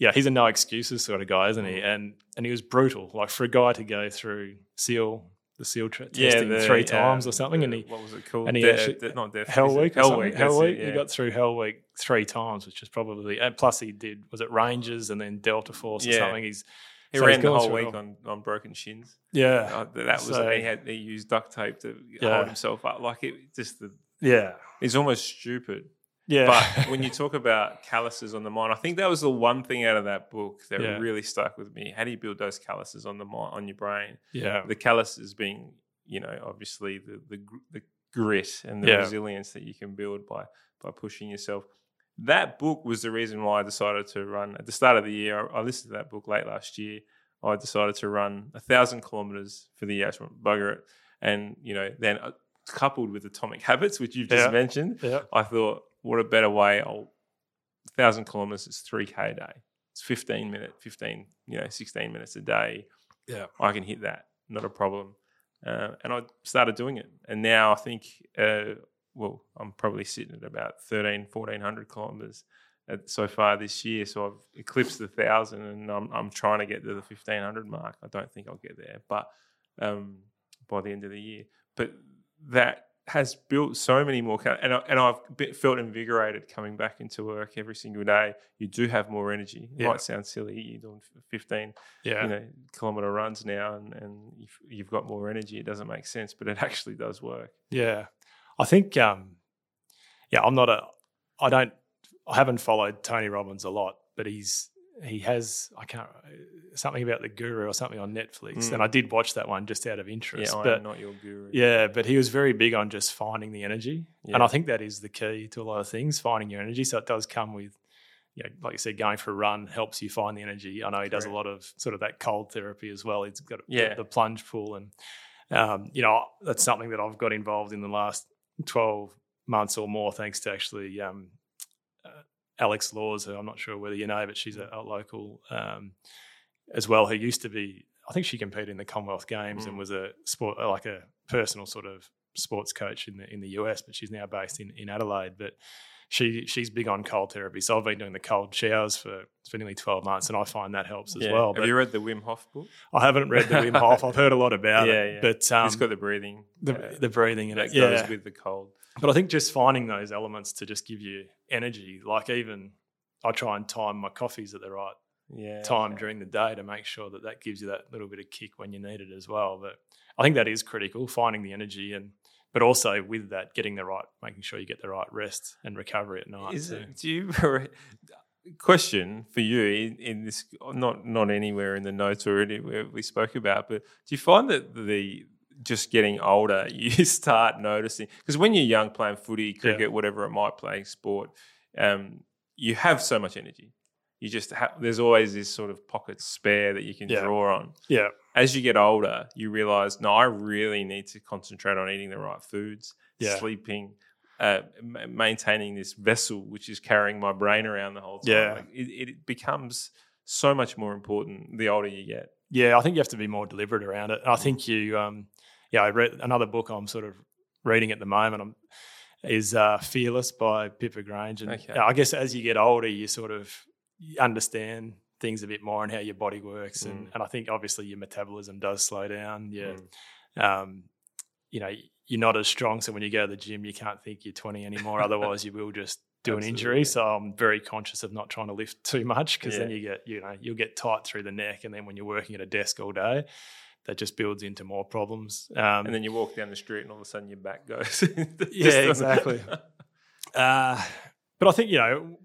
Yeah, he's a no excuses sort of guy, isn't he? And and he was brutal. Like for a guy to go through SEAL, the SEAL tra- testing the- three yeah, times or something, the- and he what was it called? and he De- actually- de- not Death Hell? Week, Hell? Week. Hell it, Week. yeah. He got through Hell Week three times, which is probably and plus he did was it Rangers and then Delta Force or something. He's He so ran the whole week all. on, on broken shins. yeah, Uh, that was So- he had he used duct tape to Yeah. hold himself up. Like it just the yeah, it's almost stupid. Yeah. But (laughs) when you talk about calluses on the mind, I think that was the one thing out of that book that Yeah. really stuck with me. How do you build those calluses on the mind, on your brain? yeah, The calluses being, you know, obviously the the, the grit and the Yeah. resilience that you can build by by pushing yourself. That book was the reason why I decided to run at the start of the year. I, I listened to that book late last year. I decided to run a thousand kilometers for the year. I went, bugger it, and you know, then uh, coupled with Atomic Habits, which you've just Yeah. mentioned, I thought, what a better way. I'll thousand kilometers is three k a day. It's fifteen minute, fifteen, you know, sixteen minutes a day. Yeah. I can hit that, not a problem. Uh, and I started doing it, and now I think, uh, well, I'm probably sitting at about 13, 1400 kilometers at, so far this year. So I've eclipsed the thousand, and I'm I'm trying to get to the fifteen hundred mark. I don't think I'll get there, but um, by the end of the year. But that has built so many more, and I, and I've felt invigorated coming back into work every single day. You do have more energy. It Yeah. might sound silly. You're doing 15, yeah, you know, kilometer runs now, and and you've, you've got more energy. It doesn't make sense, but it (laughs) actually does work. yeah. I think, um, yeah, I'm not a, I don't, I haven't followed Tony Robbins a lot, but he's he has I can't something about the Guru or something on Netflix, Mm. and I did watch that one just out of Yeah, interest, I but. not your guru. Yeah, but he was very big on just finding the energy. Yeah. And I think that is the key to a lot of things, finding your energy. So it does come with, you know, like you said, going for a run helps you find the energy. I know he does a lot of sort of that cold therapy as well. He's got Yeah. the, plunge pool. And, um, you know, that's something that I've got involved in the last 12 months or more, thanks to actually um, uh, Alex Laws, who I'm not sure whether you know, but she's a, a local um, as well, who used to be, I think she competed in the Commonwealth Games and Mm. was a sport, uh, like a personal sort of sports coach in the in the US, but she's now based in, in Adelaide. But she she's big on cold therapy, so I've been doing the cold showers for for nearly twelve months, and I find that helps as Yeah. well. Have But you read the Wim Hof book? I haven't read the Wim Hof. I've heard a lot about (laughs) Yeah, it, yeah. but um, it's got the breathing. the, uh, the breathing in that it, yeah. goes with the cold. But I think just finding those elements to just give you energy, like even I try and time my coffees at the right Yeah. time during the day to make sure that that gives you that little bit of kick when you need it as well. But I think that is critical, finding the energy and but also with that, getting the right, making sure you get the right rest and recovery at night. Is too. it, do you (laughs) question for you in, in this not not anywhere in the notes or anywhere we spoke about, but do you find that the just getting older, (laughs) you start noticing because when you're young, playing footy, cricket, Yeah. whatever it might, playing sport, um, you have so much energy. You just have, there's always this sort of pocket spare that you can Yeah. draw on. Yeah, As you get older, you realize, no, I really need to concentrate on eating the right foods, Yeah. sleeping, uh, ma- maintaining this vessel which is carrying my brain around the whole time. Yeah. Like, it, it becomes so much more important the older you get. yeah. I think you have to be more deliberate around it. I think you, um, yeah. I read another book I'm sort of reading at the moment. I'm, is uh, Fearless by Pippa Grange, and Okay. I guess as you get older, you sort of you understand things a bit more and how your body works, and, Mm. and I think obviously your metabolism does slow down. Yeah, Mm. um, you know, you're not as strong. So when you go to the gym, you can't think you're 20 anymore. (laughs) Otherwise, you will just do an injury. So I'm very conscious of not trying to lift too much because then you get, you know, you'll get tight through the neck. And then when you're working at a desk all day, that just builds into more problems. Um, And then you walk down the street and all of a sudden your back goes. (laughs) Yeah, exactly. (laughs) Uh, but I think you know,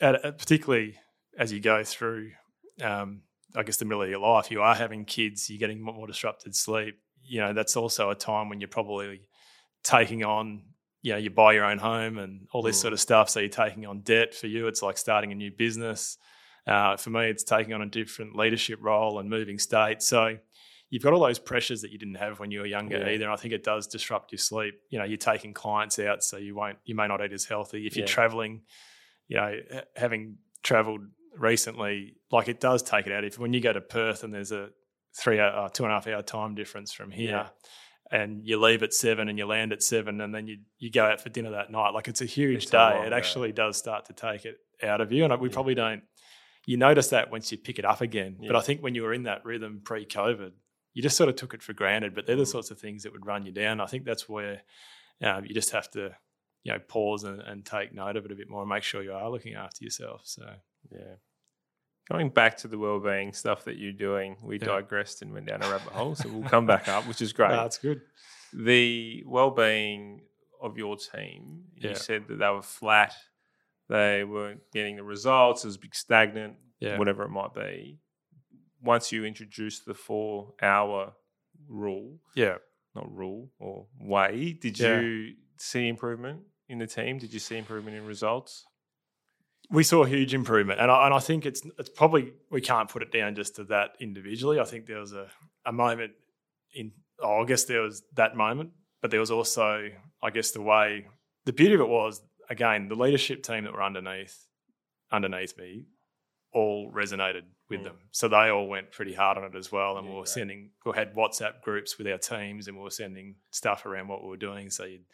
at, at- particularly as you go through, um, I guess the middle of your life, you are having kids, you're getting more disrupted sleep. You know, that's also a time when you're probably taking on. You know, you buy your own home and all this Mm. sort of stuff. So you're taking on debt. For you, it's like starting a new business. Uh, for me, it's taking on a different leadership role and moving state. So you've got all those pressures that you didn't have when you were younger Yeah. either. And I think it does disrupt your sleep. You know, you're taking clients out, so you won't, you may not eat as healthy. If you're traveling, you know, having traveled recently, like it does take it out. If when you go to Perth and there's a three hour, uh, two and a half hour time difference from here. Yeah. And you leave at seven and you land at seven, and then you you go out for dinner that night. Like it's a huge It's day. It day. actually does start to take it out of you, and we Yeah. probably don't. You notice that once you pick it up again. But I think when you were in that rhythm pre-COVID, you just sort of took it for granted. But they're the Mm. sorts of things that would run you down. I think that's where um, you just have to, you know, pause and, and take note of it a bit more and make sure you are looking after yourself. So Yeah. Going back to the well-being stuff that you're doing, we Yeah. digressed and went down a rabbit hole, so we'll (laughs) come back up, which is great. that's good. the well-being of your team, Yeah. you said that they were flat, they weren't getting the results, it was stagnant, Yeah. whatever it might be. Once you introduced the four-hour rule, Yeah. not rule or way, did you see improvement in the team? Did you see improvement in results? We saw a huge improvement, and I, and I think it's it's probably we can't put it down just to that individually. I think there was a, a moment in oh, I guess there was that moment, but there was also I guess the way the beauty of it was again the leadership team that were underneath underneath me all resonated with Mm. them, so they all went pretty hard on it as well, and Yeah, we were great. sending we had WhatsApp groups with our teams, and we were sending stuff around what we were doing, so you'd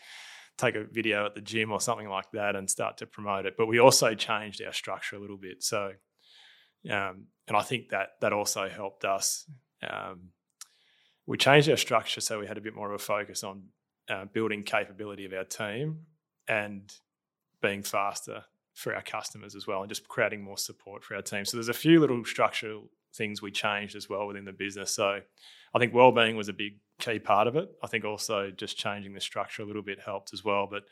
take a video at the gym or something like that and start to promote it. But we also changed our structure a little bit. So, um, and I think that that also helped us. Um, we changed our structure so we had a bit more of a focus on uh, building capability of our team and being faster for our customers as well, and just creating more support for our team. So there's a few little structural things we changed as well within the business. So I think well-being was a big key part of it. I think also just changing the structure a little bit helped as well. But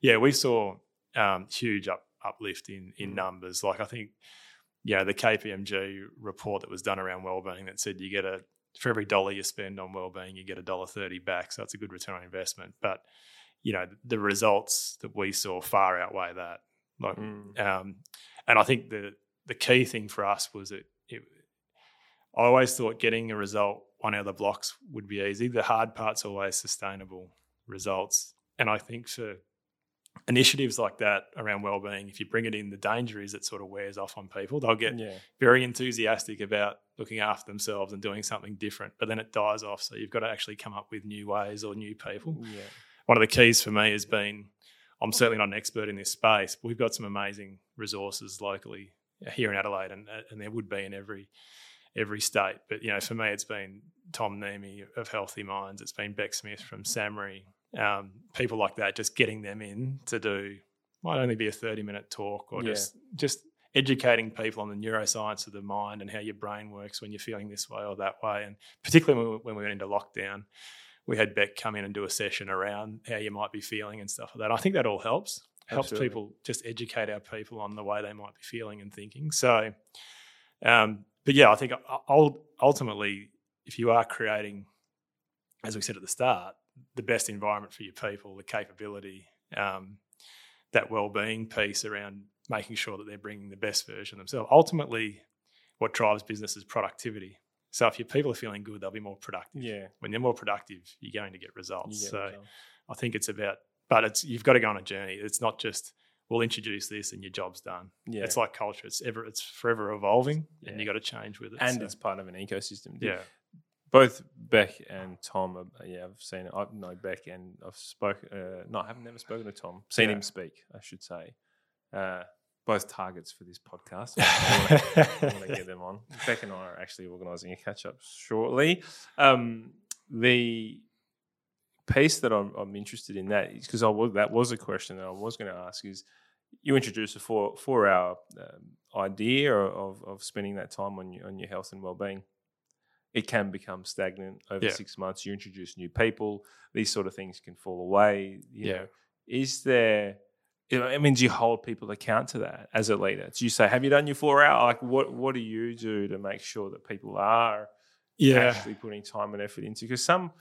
yeah, we saw um, huge up, uplift in in Mm. numbers. Like I think, yeah, the KPMG report that was done around well-being that said you get a for every dollar you spend on well-being, you get a dollar thirty back. So it's a good return on investment. But you know, the results that we saw far outweigh that. Like, Mm. um, and I think the the key thing for us was that it, I always thought getting a result on other blocks would be easy. The hard part's always sustainable results. And I think for initiatives like that around well-being, if you bring it in, the danger is it sort of wears off on people. They'll get Yeah. very enthusiastic about looking after themselves and doing something different, but then it dies off. So you've got to actually come up with new ways or new people Yeah. one of the keys for me has been I'm certainly not an expert in this space, but we've got some amazing resources locally here in Adelaide, and and there would be in every every state. But you know, for me, it's been Tom Neamy of Healthy Minds. It's been Beck Smith from Samry. Um, people like that, just getting them in to do might only be a thirty minute talk or Yeah. just just educating people on the neuroscience of the mind and how your brain works when you're feeling this way or that way. And particularly when we, when we went into lockdown, we had Beck come in and do a session around how you might be feeling and stuff like that. I think that all helps. Helps Absolutely. people just educate our people on the way they might be feeling and thinking. So, um, but yeah, I think ultimately, if you are creating, as we said at the start, the best environment for your people, the capability, um, that well-being piece around making sure that they're bringing the best version of themselves. Ultimately, what drives business is productivity. So if your people are feeling good, they'll be more productive. Yeah. When they're more productive, you're going to get results. Get so results. I think it's about, but it's you've got to go on a journey. It's not just we'll introduce this and your job's done. yeah. It's like culture. It's ever it's forever evolving, Yeah. and you got to change with it. and So, it's part of an ecosystem. yeah, both Beck and Tom. Are, yeah, I've seen. I know Beck, and I've spoken. Uh, no, I haven't never spoken to Tom. Seen Yeah. him speak, I should say. Uh, both targets for this podcast. I want to get them on. Beck and I are actually organising a catch up shortly. Um, the piece that I'm, I'm interested in that because I was that was a question that I was going to ask is you introduced a four four hour um, idea of, of spending that time on your, on your health and well being. It can become stagnant over Yeah. six months. You introduce new people; these sort of things can fall away. you Yeah. know. is there? I mean, do you hold people account to that as a leader? Do you say, "Have you done your four hour?" Like, what what do you do to make sure that people are yeah, actually putting time and effort into because some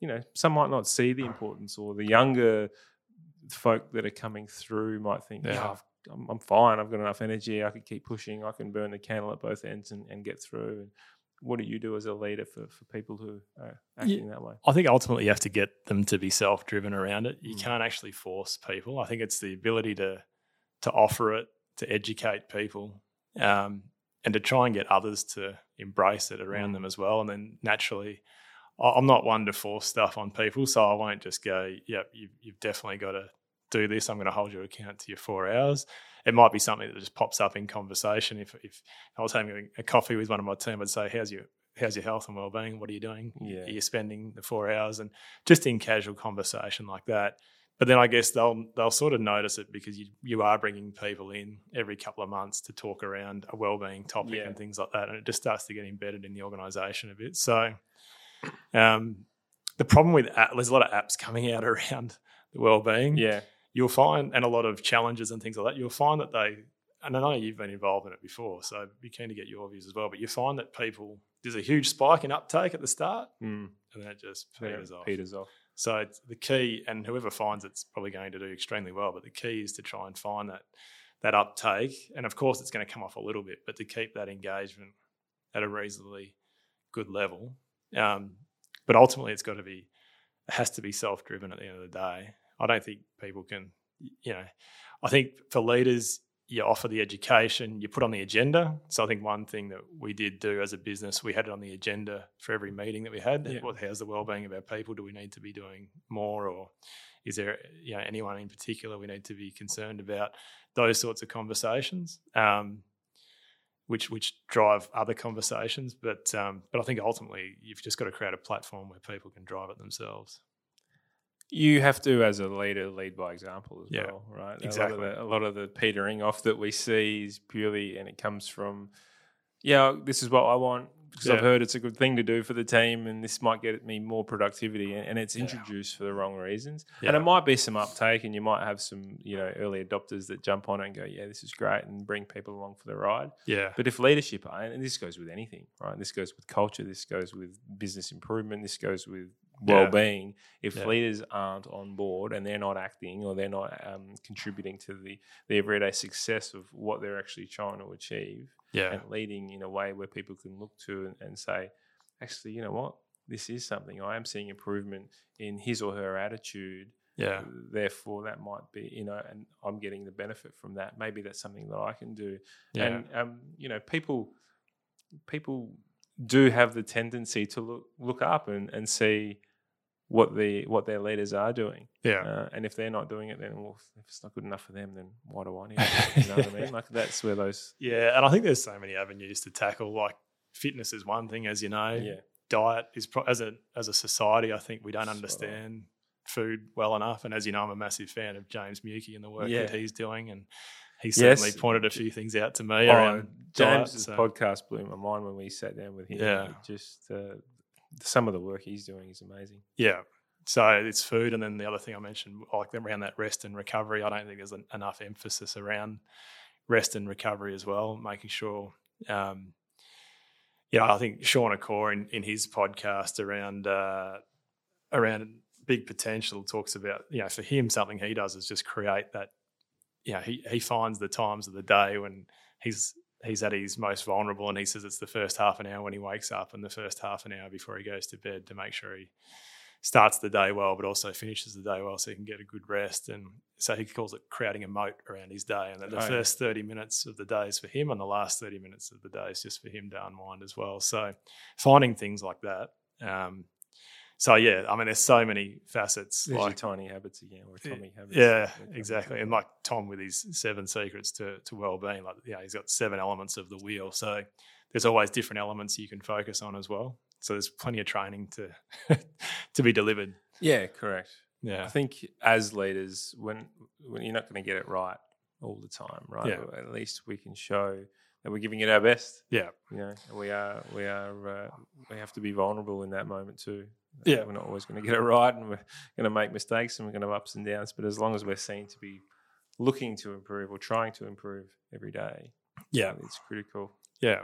you know some might not see the importance or the younger folk that are coming through might think yeah, Yeah. I've, I'm, I'm fine i've got enough energy i can keep pushing i can burn the candle at both ends and, and get through and what do you do as a leader for, for people who are acting that way I think ultimately you have to get them to be self-driven around it. You Mm. can't actually force people. I think it's the ability to to offer it, to educate people, um, and to try and get others to embrace it around Mm. them as well. And then naturally, I'm not one to force stuff on people, so I won't just go, "Yep, you've, you've definitely got to do this. I'm going to hold your account to your four hours." It might be something that just pops up in conversation. If if I was having a coffee with one of my team, I'd say, "How's your how's your health and well-being? What are you doing? Yeah. Are you spending the four hours?" And just in casual conversation like that. But then I guess they'll they'll sort of notice it because you you are bringing people in every couple of months to talk around a well-being topic Yeah. and things like that, and it just starts to get embedded in the organisation a bit. So, um, the problem with app, there's a lot of apps coming out (laughs) around the well-being. yeah You'll find, and a lot of challenges and things like that. You'll find that they, and I know you've been involved in it before, so I'd be keen to get your views as well. But you find that people there's a huge spike in uptake at the start, mm. and then it just peters off. peters off So it's the key, and whoever finds it's probably going to do extremely well. But the key is to try and find that that uptake, and of course it's going to come off a little bit, but to keep that engagement at a reasonably good level. Um, but ultimately, it's got to be has to be self driven at the end of the day. I don't think people can, you know, I think for leaders. You offer the education, you put on the agenda. So I think one thing that we did do as a business, we had it on the agenda for every meeting that we had. Yeah. What, how's the well-being of our people? Do we need to be doing more, or is there you know anyone in particular we need to be concerned about? Those sorts of conversations, um, which which drive other conversations. But um, but I think ultimately you've just got to create a platform where people can drive it themselves. you have to as a leader lead by example as Yeah, well right exactly. a lot, the, a lot of the petering off that we see is purely and it comes from yeah this is what i want because i've heard it's a good thing to do for the team and this might get me more productivity and, it's Yeah. introduced for the wrong reasons Yeah. and it might be some uptake and you might have some you know early adopters that jump on it and go yeah this is great and bring people along for the ride Yeah, but if leadership, and this goes with anything, right? This goes with culture, this goes with business improvement, this goes with well-being. If Yeah. leaders aren't on board and they're not acting or they're not um, contributing to the the everyday success of what they're actually trying to achieve, yeah, and leading in a way where people can look to and, and say, actually, you know what, this is something. I am seeing improvement in his or her attitude yeah, therefore that might be you know and i'm getting the benefit from that. Maybe that's something that i can do. Yeah, and um, you know people people do have the tendency to look look up and, and see what the what their leaders are doing yeah. uh, and if they're not doing it then well if it's not good enough for them then why do i need it (laughs) you know what i mean like that's where those Yeah, and I think there's so many avenues to tackle. Like fitness is one thing, as you know. yeah Diet is pro- as a as a society. I think we don't understand food well enough. And as you know, I'm a massive fan of James Mukey and the work Yeah. that he's doing, and he Yes. certainly pointed a few things out to me Oh, around diet. James's so- podcast blew my mind when we sat down with him. Yeah. Just uh, some of the work he's doing is amazing. Yeah. So it's food, and then the other thing I mentioned, like around that rest and recovery. I don't think there's enough emphasis around rest and recovery as well, making sure. Um, yeah, I think Shawn Achor in, in his podcast around uh, around big potential talks about you know for him something he does is just create that. You know, he he finds the times of the day when he's he's at his most vulnerable, and he says it's the first half an hour when he wakes up and the first half an hour before he goes to bed to make sure he starts the day well, but also finishes the day well so he can get a good rest. And so he calls it creating a moat around his day. And that the oh, first 30 minutes of the day is for him, and the last 30 minutes of the day is just for him to unwind as well. So finding things like that. Um, so yeah, I mean, there's so many facets. There's like tiny habits again, or Tommy habits. Yeah, exactly. And like Tom with his seven secrets to to well-being, like yeah, he's got seven elements of the wheel. So there's always different elements you can focus on as well. So there's plenty of training to (laughs) to be delivered. Yeah, correct. Yeah, I think as leaders, when when you're not going to get it right all the time, right? Yeah. At least we can show that we're giving it our best. Yeah, you know, we are we are uh, we have to be vulnerable in that moment too. Yeah, we're not always going to get it right, and we're going to make mistakes, and we're going to have ups and downs. But as long as we're seen to be looking to improve or trying to improve every day, yeah, it's critical. Yeah,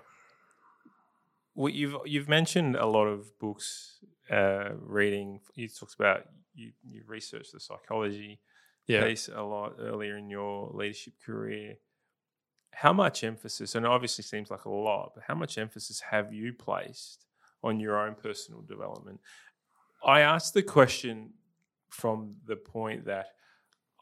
well, you've you've mentioned a lot of books, uh, reading. You talked about you you researched the psychology yeah. piece a lot earlier in your leadership career. How much emphasis, and obviously seems like a lot, but how much emphasis have you placed on your own personal development? I asked the question from the point that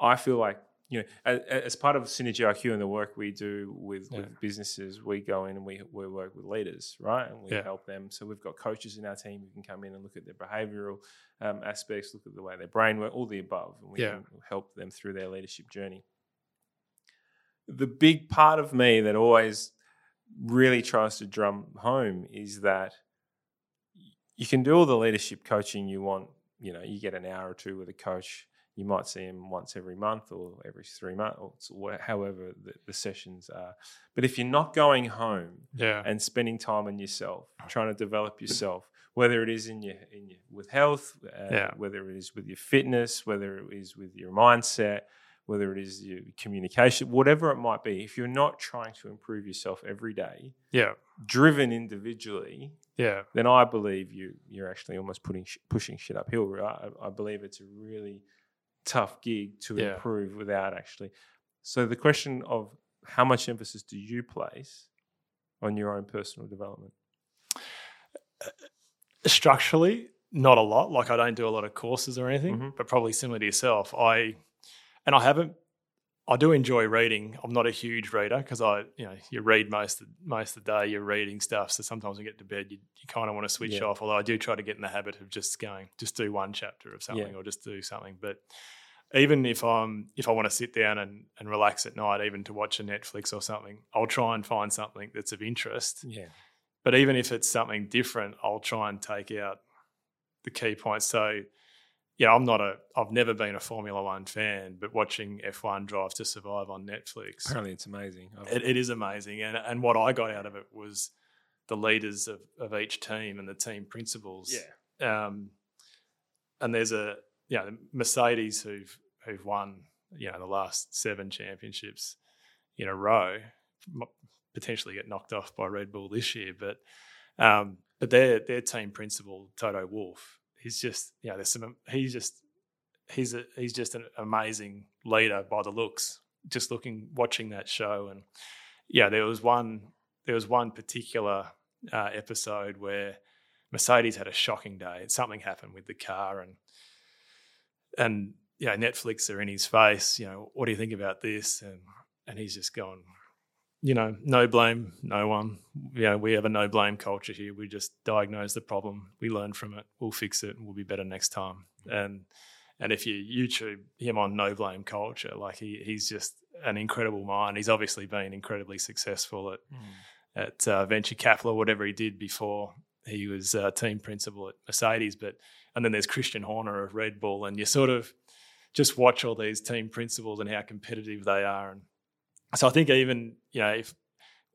I feel like you know, as, as, part of Synergy IQ and the work we do with, yeah. with businesses, we go in and we, we work with leaders, right? And we yeah. help them. So we've got coaches in our team who can come in and look at their behavioral um, aspects, look at the way their brain works, all the above, and we yeah. can help them through their leadership journey. The big part of me that always really tries to drum home is that you can do all the leadership coaching you want. You know, you get an hour or two with a coach you might see him once every month or every three months or however the, the, sessions are. But if you're not going home yeah. and spending time on yourself, trying to develop yourself, whether it is in your, in your with health, uh, yeah. whether it is with your fitness, whether it is with your mindset, whether it is your communication, whatever it might be, if you're not trying to improve yourself every day, yeah, driven individually, yeah, then I believe you you're actually almost putting pushing shit uphill. Right? I, I believe it's a really tough gig to yeah. improve without actually. So the question of how much emphasis do you place on your own personal development? Uh, structurally, not a lot. Like I don't do a lot of courses or anything, mm-hmm. but probably similar to yourself. I and I haven't. I do enjoy reading. I'm not a huge reader because I, you know, you read most of, most of the day. You're reading stuff, so sometimes when you get to bed, you, you kind of want to switch yeah. off. Although I do try to get in the habit of just going, just do one chapter of something yeah. or just do something. But even if I'm if I want to sit down and, and relax at night, even to watch a Netflix or something, I'll try and find something that's of interest. Yeah. But even if it's something different, I'll try and take out the key points. So, yeah, I'm not a I've never been a Formula One fan, but watching F1 Drive to Survive on Netflix. Apparently it's amazing. It, it is amazing. And and what I got out of it was the leaders of, of each team and the team principals. Yeah. Um, and there's a you know, Mercedes who've who've won you know the last seven championships in a row potentially get knocked off by Red Bull this year, but um, but their their team principal Toto Wolff, he's just you know there's some he's just he's a he's just an amazing leader by the looks. Just looking watching that show and yeah, there was one there was one particular uh, episode where Mercedes had a shocking day. Something happened with the car and and know, Netflix are in his face, you know, what do you think about this? And and he's just gone, you know, no blame, no one. Yeah, we have a no blame culture here. We just diagnose the problem, we learn from it, we'll fix it, and we'll be better next time. And and if you YouTube him on no blame culture, like he he's just an incredible mind. He's obviously been incredibly successful at mm. at uh, venture capital or whatever he did before he was uh, team principal at Mercedes. But and then there's Christian Horner of Red Bull, and you sort of just watch all these team principals and how competitive they are. And so I think even you know if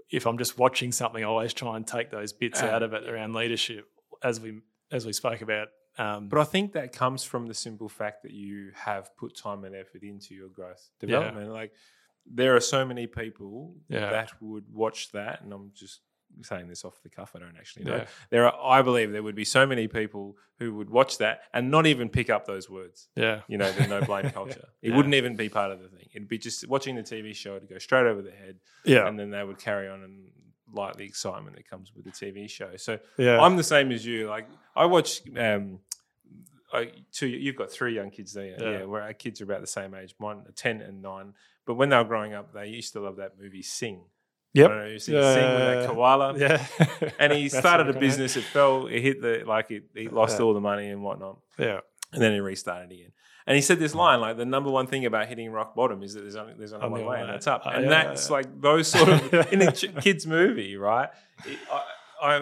if I'm just watching something, I always try and take those bits out of it around leadership as we as we spoke about. Um, But I think that comes from the simple fact that you have put time and effort into your growth development. Like there are so many people Yeah. that would watch that, and I'm just saying this off the cuff. I don't actually know. Yeah. There are, I believe, there would be so many people who would watch that and not even pick up those words. yeah, You know, the no blame (laughs) culture. It Yeah. wouldn't even be part of the thing. It'd be just watching the TV show to go straight over their head, yeah, and then they would carry on and like the excitement that comes with the TV show. So yeah. I'm the same as you. Like I watch. Um, I, two, you've got three young kids there. Yeah. Yeah. where our kids are about the same age, mine ten and nine. But when they were growing up, they used to love that movie Sing. Yep. I don't know, you see Sing with that koala. (laughs) yeah. And he started a business. It fell. It hit the like. It, he lost Yeah. all the money and whatnot. Yeah, And then he restarted again. And he said this line like the number one thing about hitting rock bottom is that there's only there's only Only one way, and that's up. Uh, And yeah, that's yeah. like those sort of (laughs) in a ch- kids movie, right? It- I,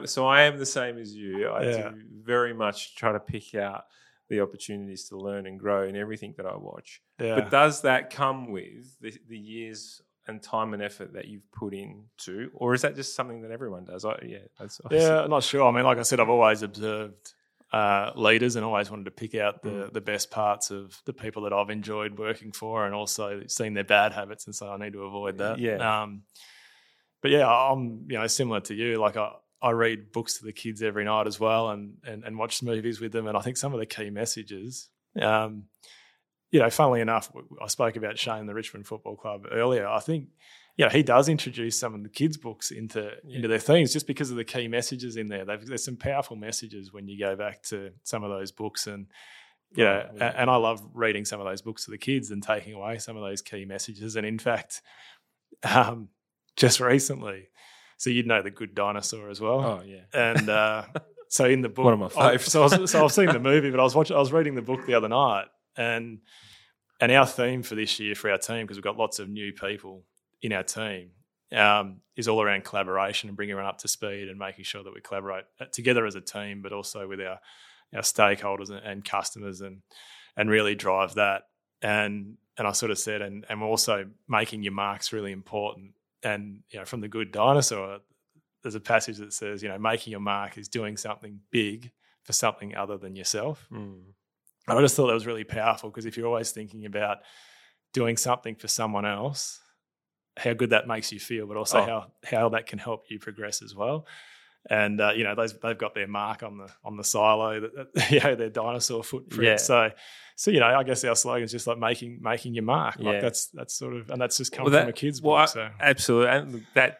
I, so I am the same as you. I Yeah. do very much try to pick out the opportunities to learn and grow in everything that I watch. yeah. But does that come with the, the years and time and effort that you've put into, or is that just something that everyone does? I, yeah, that's Yeah, I'm not sure. I mean, like I said, I've always observed uh, leaders and always wanted to pick out the, Mm. the best parts of the people that I've enjoyed working for and also seeing their bad habits and so I need to avoid that. Yeah. Um, but yeah, I'm, you know, similar to you. Like I, I read books to the kids every night as well and, and, and watch movies with them. And I think some of the key messages, um, you know, funnily enough, I spoke about Shane, the Richmond Football Club earlier. I think, you know, he does introduce some of the kids' books into into their themes just because of the key messages in there. They've, there's some powerful messages when you go back to some of those books, and you know, yeah. and I love reading some of those books to the kids and taking away some of those key messages. And in fact, um, just recently, so you'd know the Good Dinosaur as well, Oh yeah. and uh, (laughs) so in the book, One of my I- faves. so, I was, so I've seen the movie, but I was watching, I was reading the book the other night, and and our theme for this year for our team because we've got lots of new people in our team um, is all around collaboration and bringing everyone up to speed and making sure that we collaborate uh, together as a team, but also with our our stakeholders and, and customers and and really drive that. And and I sort of said, and and also making your marks really important. And you know, from the Good Dinosaur, there's a passage that says, you know, making your mark is doing something big for something other than yourself. Mm. I just thought that was really powerful because if you're always thinking about doing something for someone else, how good that makes you feel, but also Oh. how how that can help you progress as well. And uh, you know, those they've got their mark on the on the silo, that, that, (laughs) you know, their dinosaur footprint. Yeah. So, so you know, I guess our slogan is just like making making your mark. Like Yeah. that's that's sort of, and that's just come Well, from that- a kid's well, book. I- so Absolutely, and that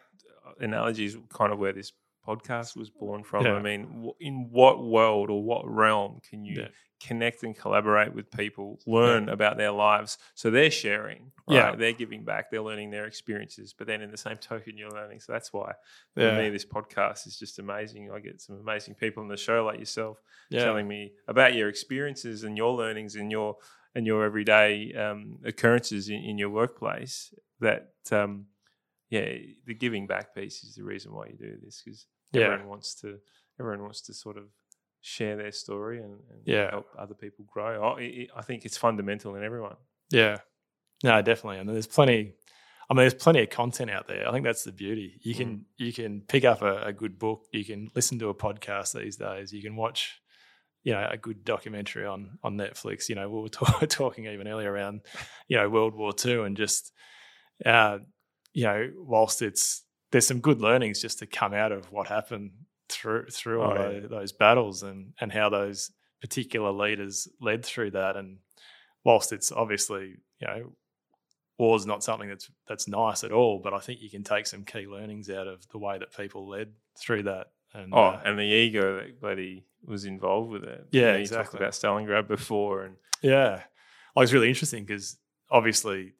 analogy is kind of where this podcast was born from. Yeah. I mean, in what world or what realm can you Yeah. connect and collaborate with people, learn about their lives? So they're sharing, right? Yeah. They're giving back, they're learning their experiences, but then in the same token, you're learning. So that's why for Yeah. me, this podcast is just amazing. I get some amazing people on the show like yourself yeah, telling me about your experiences and your learnings and your and your everyday um, occurrences in, in your workplace. That um, yeah, the giving back piece is the reason why you do this because Yeah. everyone wants to everyone wants to sort of share their story and, and Yeah. help other people grow. I, I- I think it's fundamental in everyone. Yeah. No, definitely. And there's plenty I mean there's plenty of content out there. I think that's the beauty. You can you can pick up a, a good book, you can listen to a podcast these days, you can watch you know a good documentary on on Netflix. You know, we were (laughs) ta- talking even earlier around you know World War II and just uh, you know whilst it's there's some good learnings just to come out of what happened through through all Oh, yeah. those, those battles and and how those particular leaders led through that and whilst it's obviously you know war's not something that's that's nice at all but i think you can take some key learnings out of the way that people led through that and Oh, uh, and the ego that bloody was involved with it. Yeah, You, know, you exactly. talked about Stalingrad before, and yeah like it's really interesting because obviously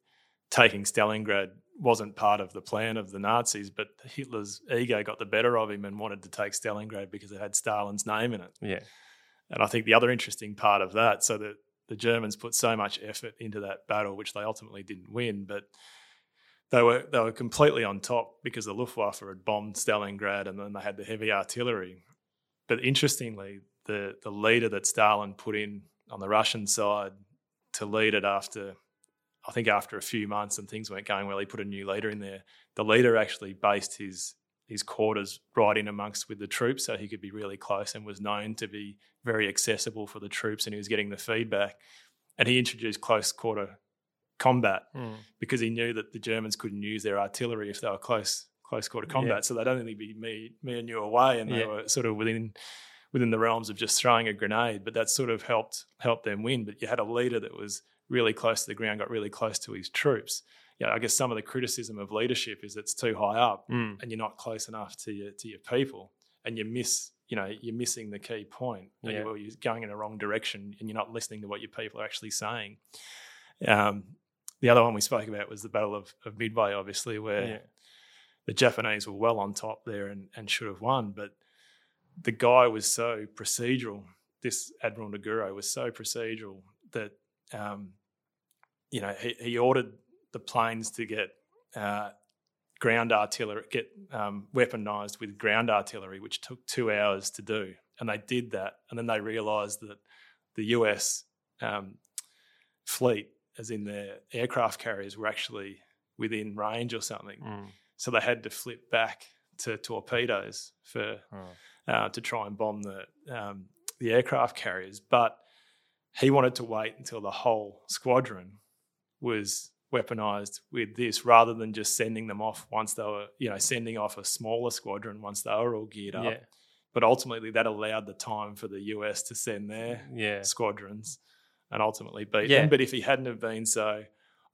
taking stalingrad wasn't part of the plan of the nazis but hitler's ego got the better of him and wanted to take stalingrad because it had stalin's name in it yeah, And I think the other interesting part of that, so that the Germans put so much effort into that battle, which they ultimately didn't win, but they were they were completely on top because the Luftwaffe had bombed Stalingrad and then they had the heavy artillery. But interestingly, the the leader that Stalin put in on the Russian side to lead it after I think after a few months and things weren't going well, he put a new leader in there. The leader actually based his his quarters right in amongst with the troops, so he could be really close and was known to be very accessible for the troops, and he was getting the feedback. And he introduced close quarter combat Mm. because he knew that the Germans couldn't use their artillery if they were close close quarter combat. Yeah. So they'd only be me me and you away, and they Yeah. were sort of within within the realms of just throwing a grenade. But that sort of helped helped them win. But you had a leader that was really close to the ground, got really close to his troops. Yeah, I guess some of the criticism of leadership is it's too high up Mm. and you're not close enough to your to your people, and you miss you know you're missing the key point. Yeah. you- or you're going in the wrong direction, and you're not listening to what your people are actually saying. Um, the other one we spoke about was the Battle of, of Midway, obviously, where Yeah. the Japanese were well on top there and, and should have won, but the guy was so procedural. This Admiral Nagumo was so procedural that um, you know he, he ordered the planes to get uh, ground artillery, get um, weaponized with ground artillery, which took two hours to do, and they did that, and then they realized that the US um, fleet, as in their aircraft carriers, were actually within range or something. Mm. So they had to flip back to torpedoes for Oh. uh, to try and bomb the um, the aircraft carriers. But he wanted to wait until the whole squadron was weaponized with this, rather than just sending them off once they were, you know, sending off a smaller squadron once they were all geared up. Yeah. But ultimately, that allowed the time for the US to send their Yeah. squadrons and ultimately beat Yeah. them. But if he hadn't have been so,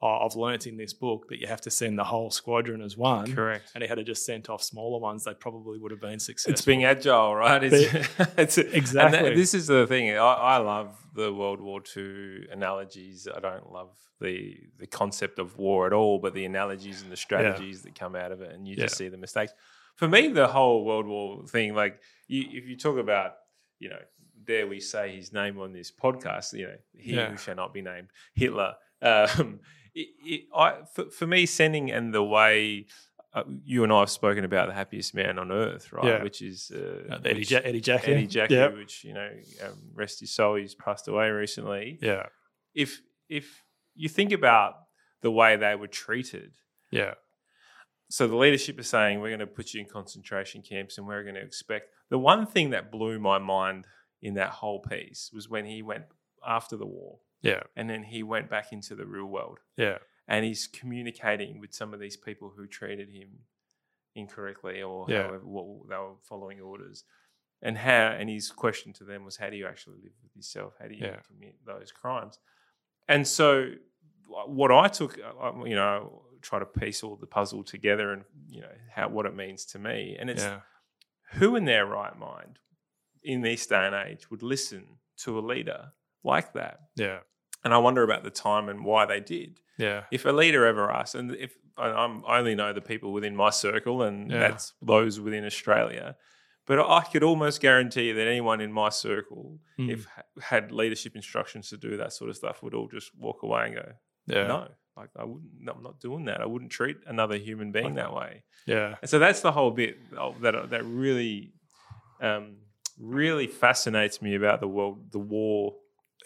oh, I've learnt in this book that you have to send the whole squadron as one, Correct. and he had to just sent off smaller ones, they probably would have been successful. It's being agile, right? It's, (laughs) it's Exactly. And that- this is the thing. I, I love the World War II analogies. I don't love the the concept of war at all, but the analogies and the strategies that come out of it, and you just see the mistakes. For me, the whole World War thing, like you, if you talk about, you know, dare we say his name on this podcast, you know, he Yeah. who shall not be named, Hitler. Um, it, it, I, for, for me, sending and the way uh, you and I have spoken about the happiest man on earth, right? Yeah. Which is uh, Uh, Eddie, which- ja- Eddie Jaku. Eddie Jaku, Yep. which you know, um, rest his soul, he's passed away recently. Yeah. If if you think about the way they were treated, Yeah. so the leadership is saying we're going to put you in concentration camps and we're going to expect. The one thing that blew my mind in that whole piece was when he went after the war Yeah. and then he went back into the real world Yeah. and he's communicating with some of these people who treated him incorrectly or Yeah. however what they were following orders and how and his question to them was how do you actually live with yourself how do you Yeah. commit those crimes and so what i took uh, you know try to piece all the puzzle together and you know how what it means to me and it's Yeah. who in their right mind in this day and age would listen to a leader like that Yeah. And i wonder about the time and why they did Yeah. if a leader ever asks, and if I I'm, I only know the people within my circle, and Yeah. that's those within Australia, but I could almost guarantee that anyone in my circle, Mm. if had leadership instructions to do that sort of stuff, would all just walk away and go, Yeah. "No, like I wouldn't. I'm not doing that. I wouldn't treat another human being that way." Yeah. And so that's the whole bit that that really, um, really fascinates me about the world, the war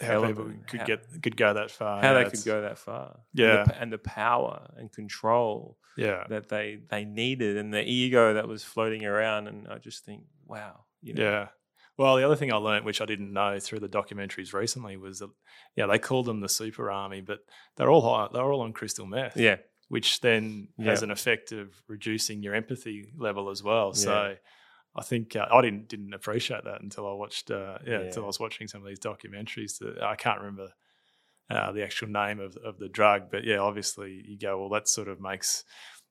How people could how- get could go that far. how Yeah, they could go that far. Yeah. and the, and the power and control Yeah. that they they needed, and the ego that was floating around. And I just think, wow, you know, Yeah. Well, the other thing I learned, which I didn't know through the documentaries recently, was that yeah, they called them the super army, but they're all high, they're all on crystal meth. yeah, which then has an effect of reducing your empathy level as well. Yeah. So I think uh, I didn't didn't appreciate that until I watched uh, yeah, until I was watching some of these documentaries. That I can't remember uh, the actual name of of the drug, but yeah, obviously you go well. That sort of makes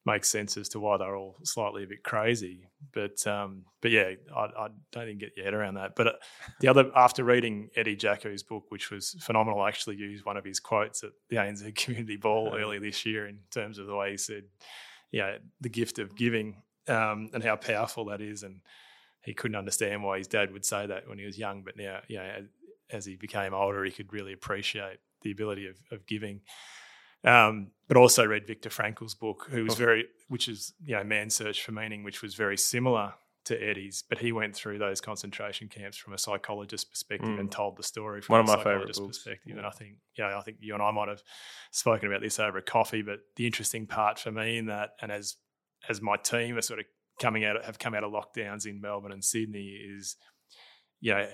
makes sense as to why they're all slightly a bit crazy. But um, but yeah, I, I don't even get your head around that. But uh, the other after reading Eddie Jaku's book, which was phenomenal, I actually used one of his quotes at the ANZ (laughs) Community Ball (laughs) earlier this year in terms of the way he said, yeah, the gift of giving um, and how powerful that is. And he couldn't understand why his dad would say that when he was young, but now, you know, as, as he became older, he could really appreciate the ability of, of giving. Um, but also read Viktor Frankl's book, who was Oh. very, which is you know, Man's Search for Meaning, which was very similar to Eddie's, but he went through those concentration camps from a psychologist's perspective Mm. and told the story from One of a my books. perspective. Yeah. And I think, yeah, I think you and I might have spoken about this over a coffee, but the interesting part for me in that, and as as my team are sort of coming out have come out of lockdowns in Melbourne and Sydney is, you know,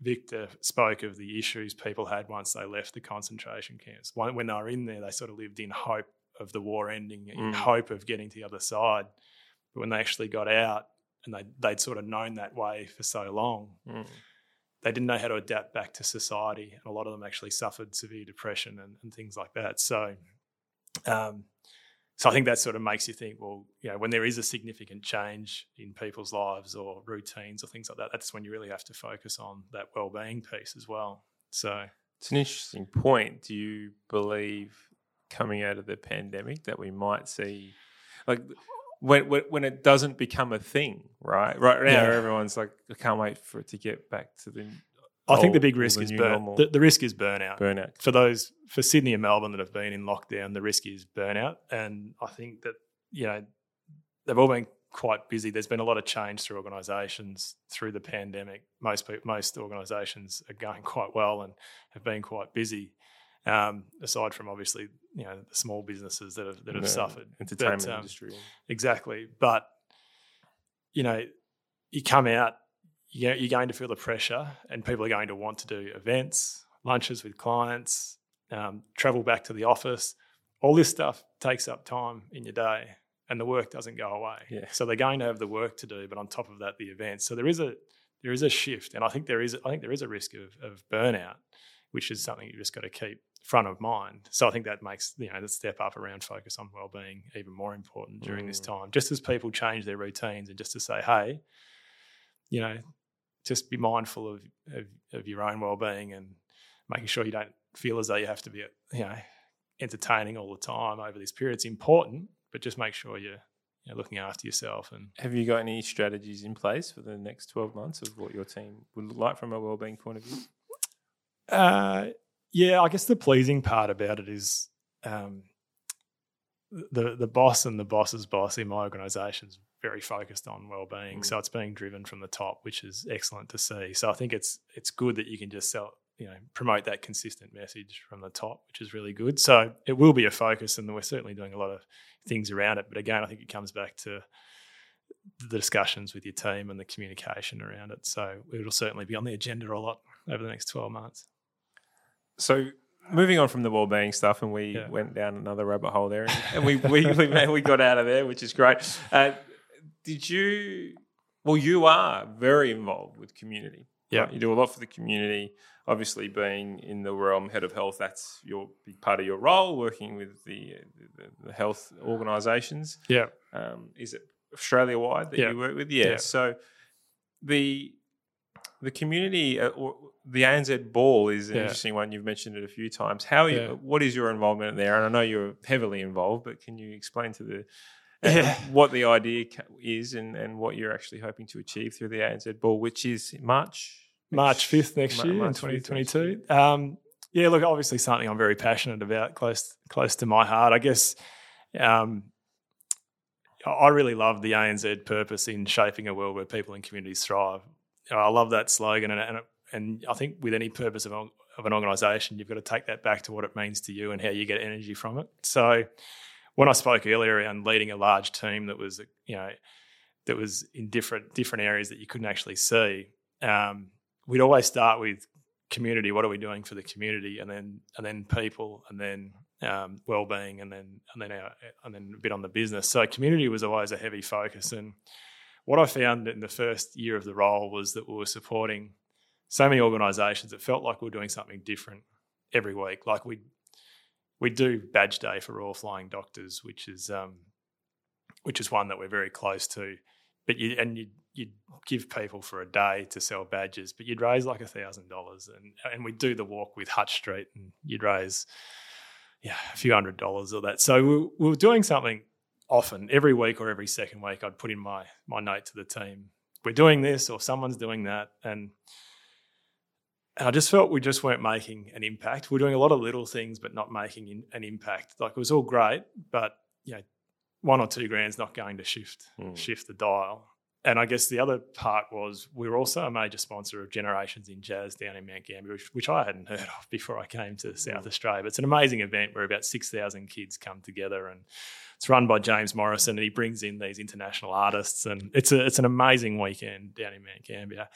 Viktor spoke of the issues people had once they left the concentration camps. When they were in there, they sort of lived in hope of the war ending, in Mm. hope of getting to the other side. But when they actually got out and they, they'd sort of known that way for so long, Mm. they didn't know how to adapt back to society. And a lot of them actually suffered severe depression and, and things like that. So, um, so I think that sort of makes you think, well, you know, when there is a significant change in people's lives or routines or things like that, that's when you really have to focus on that well-being piece as well. So, It's an interesting point. Do you believe coming out of the pandemic that we might see, like, when when, it doesn't become a thing, right? Right now, Yeah. everyone's like, I can't wait for it to get back to the I think the big risk the is burn. The, the risk is burnout. burnout. for those for Sydney and Melbourne that have been in lockdown, the risk is burnout, and I think that you know they've all been quite busy. There's been a lot of change through organisations through the pandemic. Most people, most organisations are going (laughs) quite well and have been quite busy. Um, aside from obviously, you know, the small businesses that have that have The suffered. But, entertainment um, industry. Exactly. But, you know, you come out, you're going to feel the pressure, and people are going to want to do events, lunches with clients, um, travel back to the office. All this stuff takes up time in your day, and the work doesn't go away. Yeah. So they're going to have the work to do, but on top of that, the events. So there is a there is a shift, and I think there is I think there is a risk of, of burnout, which is something you just got to keep front of mind. So I think that makes you know the step up around focus on well-being even more important during this Mm. time. Just as people change their routines, and just to say, hey, you know, just be mindful of of, of your own well-being and making sure you don't feel as though you have to be you know entertaining all the time over this period. It's important, but just make sure you're you know, looking after yourself and Have you got any strategies in place for the next 12 months of what your team would look like from a well-being point of view? Uh, yeah, I guess the pleasing part about it is um, the the boss and the boss's boss in my organisation is very focused on well-being, Mm. so it's being driven from the top, which is excellent to see. So I think it's it's good that you can just sell, you know, promote that consistent message from the top, which is really good. So it will be a focus, and we're certainly doing a lot of things around it. But again, I think it comes back to the discussions with your team and the communication around it. So it'll certainly be on the agenda a lot over the next twelve months. So moving on from the well-being stuff, and we Yeah. went down another rabbit hole there, and, and we, we (laughs) we we got out of there, which is great. Uh, did you? Well, you are very involved with community. Yeah. right? you do a lot for the community. Obviously, being in the realm head of health, that's your big part of your role. Working with the the, the health organisations. Yeah. Um, is it Australia wide that you work with? Yeah. Yeah. So the the community uh, or the ANZ ball is an Yeah. interesting one. You've mentioned it a few times. How? Are you, Yeah. What is your involvement there? And I know you're heavily involved, but can you explain to the Yeah. what the idea is and, and what you're actually hoping to achieve through the ANZ ball, which is March March 5th next Ma- year March in 5th next 2022. Um, yeah, look, obviously something I'm very passionate about, close close to my heart. I guess um, I- I really love the ANZ purpose in shaping a world where people and communities thrive. I love that slogan, and and, and I think with any purpose of, of an organisation, you've got to take that back to what it means to you and how you get energy from it. So, when I spoke earlier around leading a large team that was, you know, that was in different different areas that you couldn't actually see. Um, we'd always start with community. What are we doing for the community, and then and then people, and then um, well-being, and then and then our, and then a bit on the business. So community was always a heavy focus. And what I found in the first year of the role was that we were supporting so many organisations. It felt like we were doing something different every week. Like we we do badge day for Royal Flying Doctors, which is um, which is one that we're very close to. But you and you you'd give people for a day to sell badges, but you'd raise like a thousand dollars, and and we'd do the walk with Hutt Street, and you'd raise yeah a few hundred dollars or that. So we, we were doing something often every week or every second week. I'd put in my my note to the team, we're doing this or someone's doing that, and and I just felt we just weren't making an impact. We are doing a lot of little things, but not making in, an impact. Like it was all great, but you know, one or two grand's not going to shift Mm. shift the dial. and I guess the other part was we were also a major sponsor of Generations in Jazz down in Mount Gambier, which, which I hadn't heard of before I came to South Australia. But it's an amazing event where about 6,000 kids come together and it's run by James Morrison and he brings in these international artists and it's a, it's an amazing weekend down in Mount Gambier.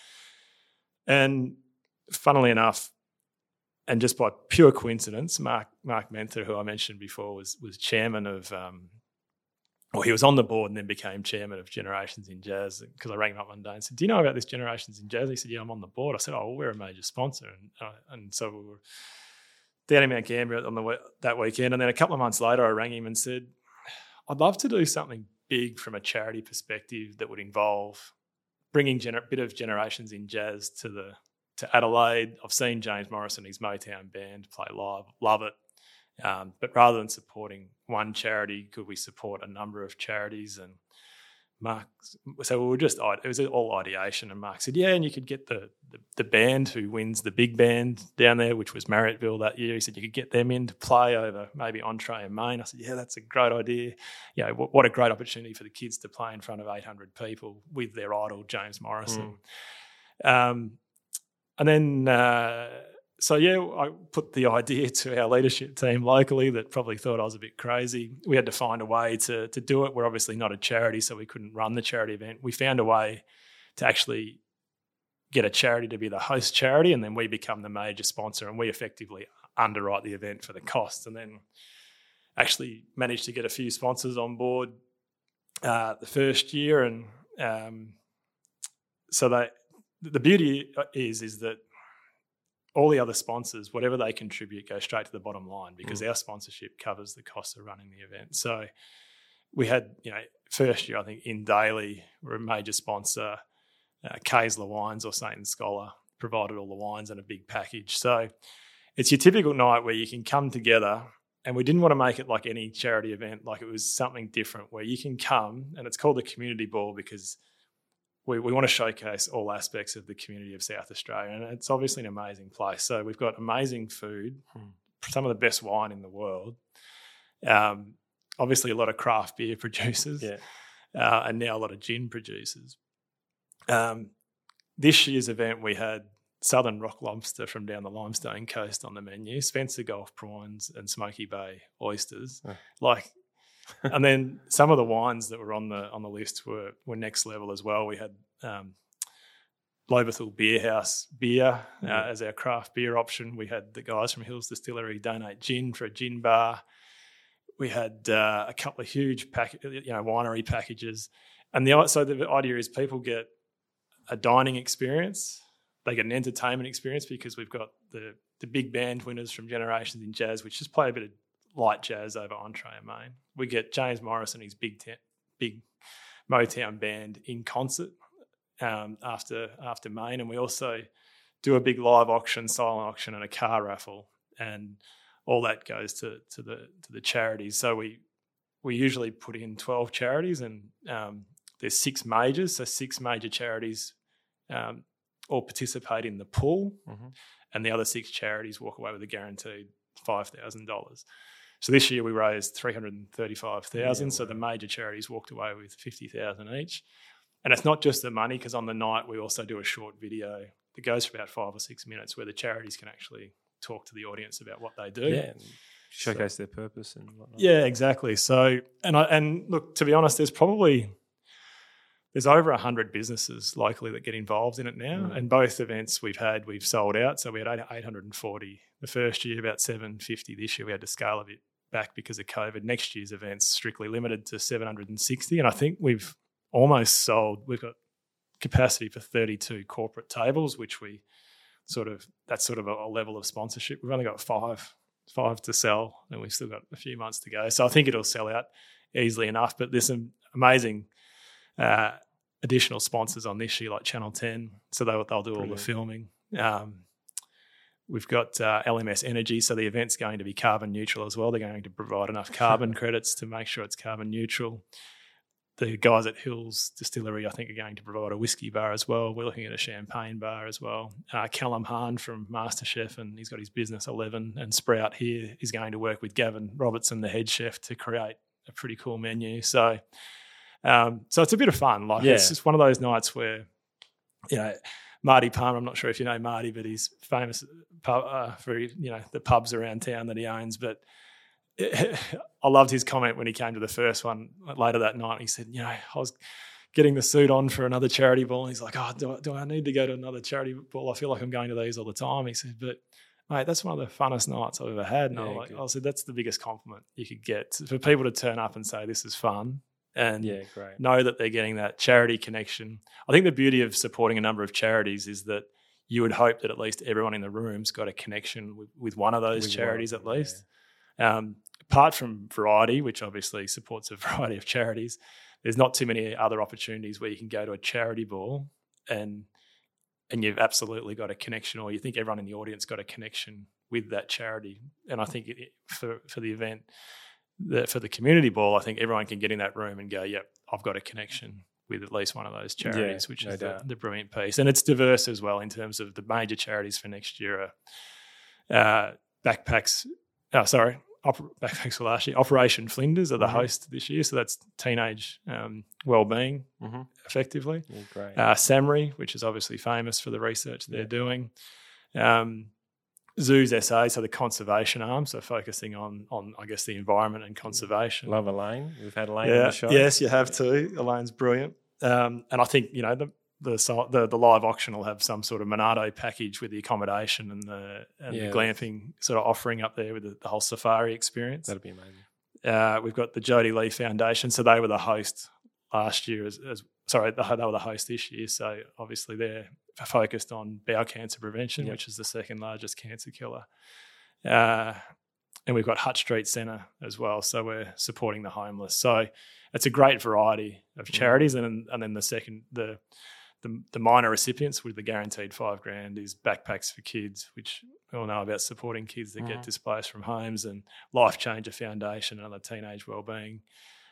And funnily enough, and just by pure coincidence, Mark Mark Mentha, who I mentioned before, was was chairman of um, well, he was on the board and then became chairman of Generations in Jazz because I rang him up one day and said, "Do you know about this Generations in Jazz?" He said, "Yeah, I'm on the board." I said, "Oh, well, we're a major sponsor," and uh, and so we were down in Mount Gambier on the that weekend, and then a couple of months later, I rang him and said, "I'd love to do something big from a charity perspective that would involve bringing a bit of Generations in Jazz to the to Adelaide. I've seen James Morrison, his Motown band, play live, love it." Um, but rather than supporting one charity, could we support a number of charities? And Mark, so we were just it was all ideation. And Mark said, yeah, and you could get the, the, the band who wins the big band down there, which was Marryatville that year. He said you could get them in to play over maybe Entree and Main. I said, yeah, that's a great idea. Yeah, what a great opportunity for the kids to play in front of 800 people with their idol James Morrison. Mm. Um, and then. Uh, so yeah, I put the (laughs) idea to our leadership team locally that probably thought I was a bit crazy. We had to find a way to to do it. We're obviously not a charity, so we couldn't run the charity event. We found a way to actually get a charity to be the host charity, and then we become the major sponsor, and we effectively underwrite the event for the costs, and then actually managed to get a few sponsors on board uh, the first year, and um, so that the beauty is is that all the other sponsors, whatever they contribute, go straight to the bottom line because mm. our sponsorship covers the cost of running the event. So we had, you know, first year, I think InDaily we're a major sponsor. Uh, Kaesler Wines or Saint Scholar provided all the wines and a big package. So it's your typical night where you can come together and we didn't want to make it like any charity event, like it was something different where you can come and it's called the community ball because – we, we want to showcase all aspects of the community of South Australia. And it's obviously an amazing place. So we've got amazing food, hmm. some of the best wine in the world. Um, obviously, a lot of craft beer (laughs) producers, yeah. uh, and now a lot of gin producers. Um, this year's event, we had Southern Rock Lobster from down the Limestone Coast on the menu, Spencer Gulf prawns, and Smoky Bay oysters. Like and then some of the wines that were on the on the list were were next level as well. We had um, Lobethal Bierhaus beer uh, as our craft beer option. We had the guys from Hills Distillery donate gin for a gin bar. We had uh, a couple of huge pack, you know, winery packages, and the so the idea is people get a dining experience. They get an entertainment experience because we've got the the big band winners from Generations in Jazz, which just play a bit of light jazz over Entree and Main. We get James Morris and his big big Motown band in concert um, after after Main, and we also do a big live auction, silent auction, and a car raffle, and all that goes to to the to the charities. So we we usually put in twelve charities, and um, there's six majors, so six major charities um, all participate in the pool, mm-hmm. and the other six charities walk away with a guaranteed five thousand dollars. So this year we raised 335,000. Yeah, so the major charities walked away with 50,000 each. And it's not just the money, because on the night we also do a short video that goes for about five or six minutes where the charities can actually talk to the audience about what they do. Yeah. Showcase so, their purpose and whatnot. Yeah, exactly. So, and I, and look, to be honest, there's probably there's over 100 businesses locally that get involved in it now. Mm. And both events we've had, we've sold out. So we had 840 the first year, about 750 this year. We had to scale a bit back because of COVID. Next year's events strictly limited to 760. And I think we've almost sold, we've got capacity for 32 corporate tables, which we sort of, that's sort of a, a level of sponsorship. We've only got five, five to sell and we've still got a few months to go. So I think it'll sell out easily enough. But there's some amazing uh, additional sponsors on this year, like Channel 10. So they'll, they'll do Brilliant. all the filming. Um, We've got uh, LMS Energy, so the event's going to be carbon neutral as well. They're going to provide enough (laughs) carbon credits to make sure it's carbon neutral. The guys at Hills Distillery, I think, are going to provide a whiskey bar as well. We're looking at a champagne bar as well. Uh, Callum Hann from MasterChef, and he's got his business Eleven and Sprout here, is going to work with Gavin Robertson, the head chef, to create a pretty cool menu. So Um, so it's a bit of fun. Like Yeah. it's just one of those nights where, you know, Marty Palmer. I'm not sure if you know Marty, but he's famous pub, uh, for you know the pubs around town that he owns. But (laughs) I loved his comment when he came to the first one later that night. He said, "You know, I was getting the suit on for another charity ball, and he's like, oh, do I, do I need to go to another charity ball? I feel like I'm going to these all the time." He said, "But." Mate, that's one of the funnest nights I've ever had. And I, Yeah, was like. I said, that's the biggest compliment you could get for people to turn up and say, this is fun. And Yeah, great. know that they're getting that charity connection. I think the beauty of supporting a number of charities is that you would hope that at least everyone in the room's got a connection with, with one of those With charities of at least. Um, apart from Variety, which obviously supports a (laughs) variety of charities, there's not too many other opportunities where you can go to a charity ball and and you've absolutely got a connection, or you think everyone in the audience got a connection with that charity. And I think it, for for the event, the, for the community ball, I think everyone can get in that room and go, "Yep, I've got a connection with at least one of those charities," which no is the, the brilliant piece. And it's diverse as well in terms of the major charities for next year are uh, backpacks. Oh, sorry. Backpacks for last year. Operation Flinders are the Mhm. host this year, so that's teenage um, well-being, hmm effectively Yeah, great. uh, SAHMRI, which is obviously famous for the research they're Yeah. doing. Um, Zoos SA, so the conservation arm, so focusing on on I guess the environment and conservation. Love Elaine. We've had Elaine on the show. yes, you have too. Elaine's brilliant, um, and I think you know the. The, the the live auction will have some sort of Monarto package with the accommodation and the and Yeah. the glamping sort of offering up there with the, the whole safari experience. That'd be amazing. Uh, we've got the Jodi Lee Foundation, so they were the host last year. As, as sorry, the, they were the host this year. So obviously they're focused on bowel cancer prevention, Yep. which is the second largest cancer killer. Uh, and we've got Hutt Street Centre as well. So we're supporting the homeless. So it's a great variety of Mm. charities. And then, and then the second the the, the minor recipients with the guaranteed five grand is backpacks for kids, which we all know about supporting kids that Mhm. get displaced from homes, and Life Changer Foundation and other teenage wellbeing.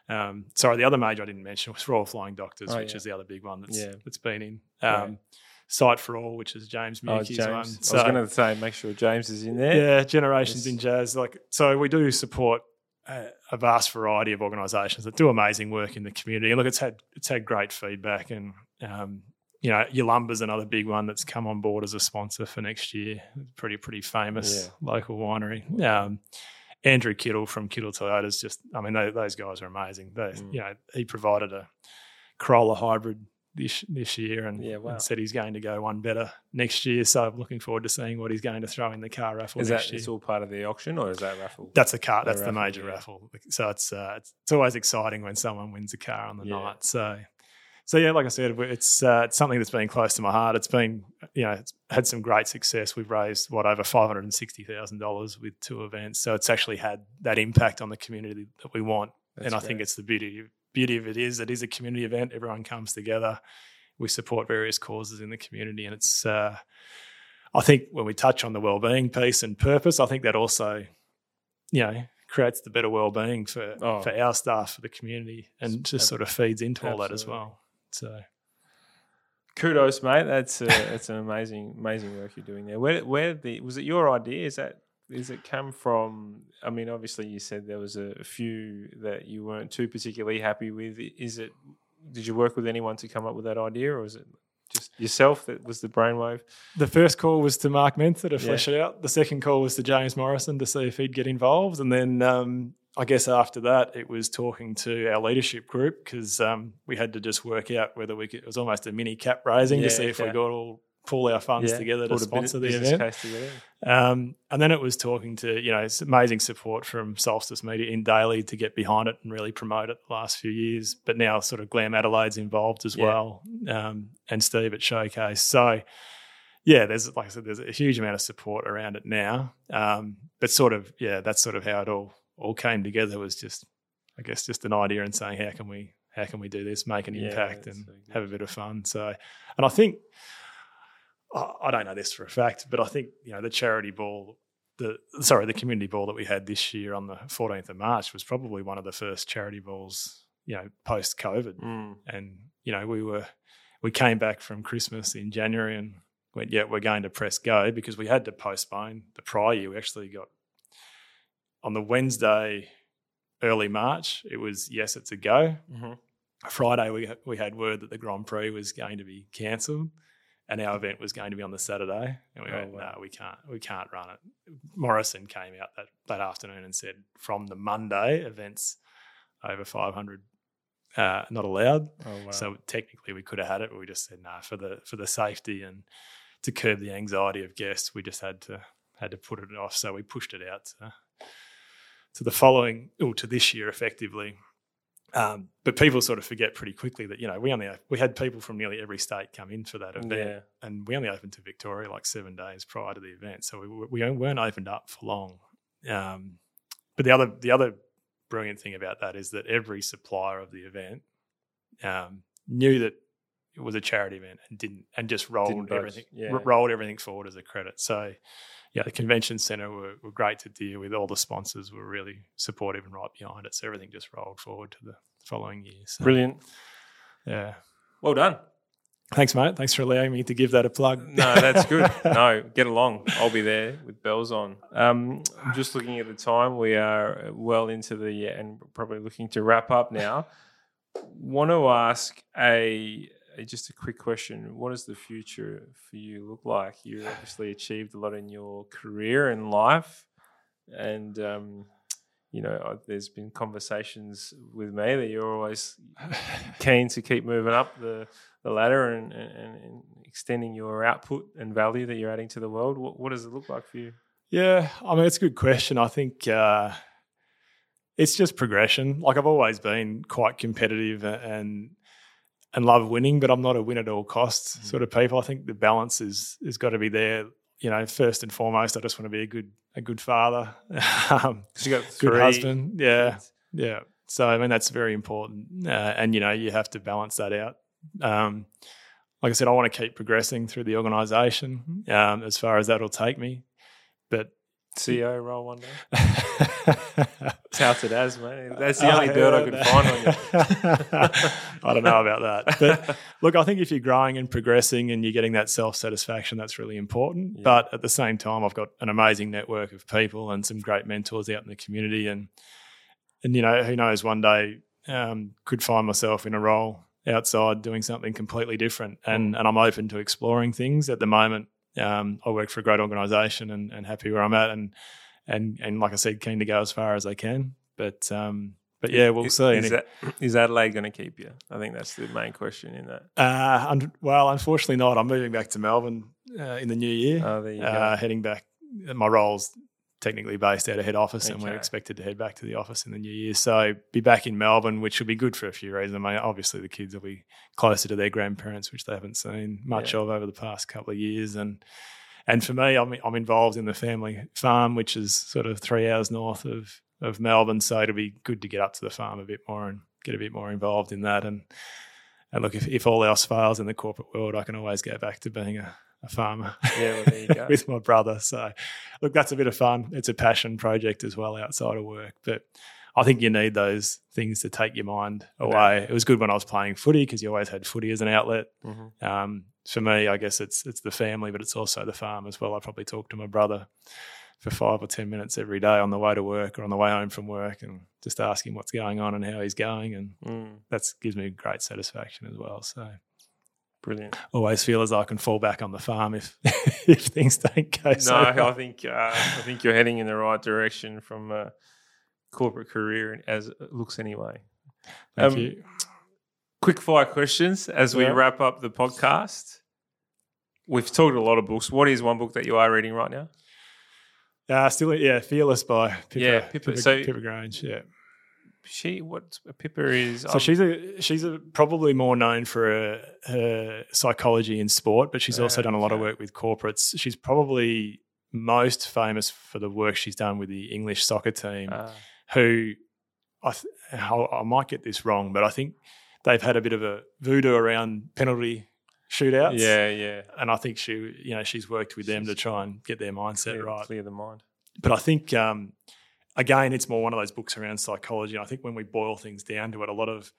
Um, sorry, the other major I didn't mention was Royal Flying Doctors, Oh, which yeah. is the other big one that's Yeah. that's been in. Right. Sight for All, which is James Oh, James. one. I was going to say, make sure James is in there. yeah, generations Yes. in jazz. Like so, we do support a, a vast variety of organisations that do amazing work in the community. And look, it's had it's had great feedback, and um, you know, Yalumba's another big one that's come on board as a sponsor for next year. Pretty pretty famous local winery. Um, Andrew Kittle from Kittle Toyota's just, I mean, they, those guys are amazing. They, Mm. you know, he provided a Corolla hybrid this this year, and, Yeah, wow. and said he's going to go one better next year. So I'm looking forward to seeing what he's going to throw in the car raffle Is that year. it's all part of the auction or is that raffle? That's the car. The That's the major yeah. raffle. So it's, uh, it's it's always exciting when someone wins a car on the Yeah. night. So so yeah, like I said, it's uh, it's something that's been close to my heart. It's been you know it's had some great success. We've raised what over five hundred and sixty thousand dollars with two events. So it's actually had that impact on the community that we want. That's and I think it's the beauty beauty of it is it is a community event. Everyone comes together. We support various causes in the community, and it's. Uh, I think when we touch on the well-being piece and purpose, I think that also, you know, creates the better well-being for Oh. for our staff, for the community, and just sort of feeds into all that as well. So Kudos, mate. That's uh, (laughs) that's an amazing amazing work you're doing there. Where where the was it your idea? Is that is it come from? I mean, obviously you said there was a few that you weren't too particularly happy with. Is it? Did you work with anyone to come up with that idea, or was it just yourself that was the brainwave? the first call was to Mark Mentha to Yeah. flesh it out. The second call was to James Morrison to see if he'd get involved, and then um, I guess after that it was talking to our leadership group because um, we had to just work out whether we could. It was almost a mini cap raising Yeah, to see if we got all pull our funds Yeah, together to pulled a bit- sponsor the event. Um, and then it was talking to, you know, it's amazing support from Solstice Media InDaily to get behind it and really promote it the last few years. But now sort of Glam Adelaide's involved as Yeah. well, um, and Steve at Showcase. So, yeah, there's, like I said, there's a huge amount of support around it now. Um, but sort of, yeah, that's sort of how it all all came together was just, I guess, just an idea and saying, how can we, how can we do this, make an Yeah, impact and so have a bit of fun. So, and I think, I don't know this for a fact, but I think you know the charity ball, the sorry, the community ball that we had this year on the 14th of March was probably one of the first charity balls, you know, post COVID. Mm. And you know, we were we came back from Christmas in January and went, yeah, we're going to press go because we had to postpone the prior year. We actually got on the Wednesday, early March. It was yes, it's a go. Mhm. Friday we we had word that the Grand Prix was going to be cancelled, and our event was going to be on the Saturday. And we Oh, went, wow. no, we can't, we can't run it. Morrison came out that that afternoon and said, from the Monday, events over 500 uh, not allowed. Oh, wow. So technically, we could have had it, but we just said no for the for the safety and to curb the anxiety of guests. We just had to had to put it off. So we pushed it out to, to the following or to this year, effectively. Um, but people sort of forget pretty quickly that you know we only we had people from nearly every state come in for that event, Yeah. and we only opened to Victoria like seven days prior to the event, so we we weren't opened up for long. Um, but the other the other brilliant thing about that is that every supplier of the event um, knew that it was a charity event and didn't and just rolled Didn't everything yeah. rolled everything forward as a credit. So yeah, the convention center were, were great to deal with. All the sponsors were really supportive and right behind it. So everything just rolled forward to the following year. So, Brilliant. Yeah. Well done. Thanks, mate. Thanks for allowing me to give that a plug. No, that's good. (laughs) no, get along. I'll be there with bells on. Um, just looking at the time. We are well into the and probably looking to wrap up now. Want to ask a, a- just a quick question. What does the future for you look like? You obviously achieved a lot in your career and life, and um, you know uh, there's been conversations with me that you're always (laughs) keen to keep moving up the, the ladder and, and, and extending your output and value that you're adding to the world. What, what does it look like for you? Yeah, I mean, it's a good question. I think uh, it's just progression. Like I've always been quite competitive and and love winning, but I'm not a win at all costs sort of people. I think the balance is has got to be there. You know, first and foremost, I just want to be a good a good father, (laughs) um, you got good three husband. Yeah, kids. yeah. So I mean, that's very important, uh, and you know, you have to balance that out. Um, like I said, I want to keep progressing through the organisation um, as far as that'll take me, CEO role one day. (laughs) Touted as, mate. That's the only dirt I could heard find on you. (laughs) I don't know about that. But look, I think if you're growing and progressing and you're getting that self satisfaction, that's really important. Yeah. But at the same time, I've got an amazing network of people and some great mentors out in the community. And, and you know, who knows, one day um, could find myself in a role outside doing something completely different. And, and I'm open to exploring things. At the moment, um, I work for a great organisation and, and happy where I'm at. And, and, and like I said, keen to go as far as I can. But, um, but yeah, we'll Is- see. Is, that, is Adelaide going to keep you? I think that's the main question in that. Uh, un- well, unfortunately not. I'm moving back to Melbourne uh, in the new year. Oh, there you go. uh, heading back. My role's technically based out of head office, and we're expected to head back to the office in the new year. So be back in Melbourne, which will be good for a few reasons. I mean, obviously the kids will be closer to their grandparents, which they haven't seen much Yeah. of over the past couple of years, and and for me, I'm I'm involved in the family farm, which is sort of three hours north of of Melbourne. So it'll be good to get up to the farm a bit more and get a bit more involved in that. And and look, if, if all else fails in the corporate world, I can always go back to being a, a farmer Yeah, well, there you (laughs) go. with my brother. So look, that's a bit of fun. It's a passion project as well outside of work, but. I think you need those things to take your mind away. It was good when I was playing footy because you always had footy as an outlet. Mhm. Um, for me, I guess it's it's the family, but it's also the farm as well. I probably talk to my brother for five or ten minutes every day on the way to work or on the way home from work, and just ask him what's going on and how he's going, and Mm, that gives me great satisfaction as well. So brilliant. always feel as I can fall back on the farm if (laughs) if things don't go. No, so I think uh, I think you're heading in the right direction from a corporate career as it looks anyway. Thank um, you. Quick fire questions as we Yeah. wrap up the podcast. We've talked a lot of books. What is one book that you are reading right now? Uh, still, yeah, fearless by Pippa, Yeah, Pippa. Pippa, So- Pippa Grange. Yeah. She what Pippa is? So um, she's a she's a, probably more known for her, her psychology in sport, but she's also done a lot of work with corporates. She's probably most famous for the work she's done with the English soccer team, uh, who I th- I might get this wrong, but I think they've had a bit of a voodoo around penalty shootouts. yeah, yeah. and I think she you know she's worked with them to try and get their mindset Clear, right clear the mind. but I think um, again, it's more one of those books around psychology. I think when we boil things down to it, a lot of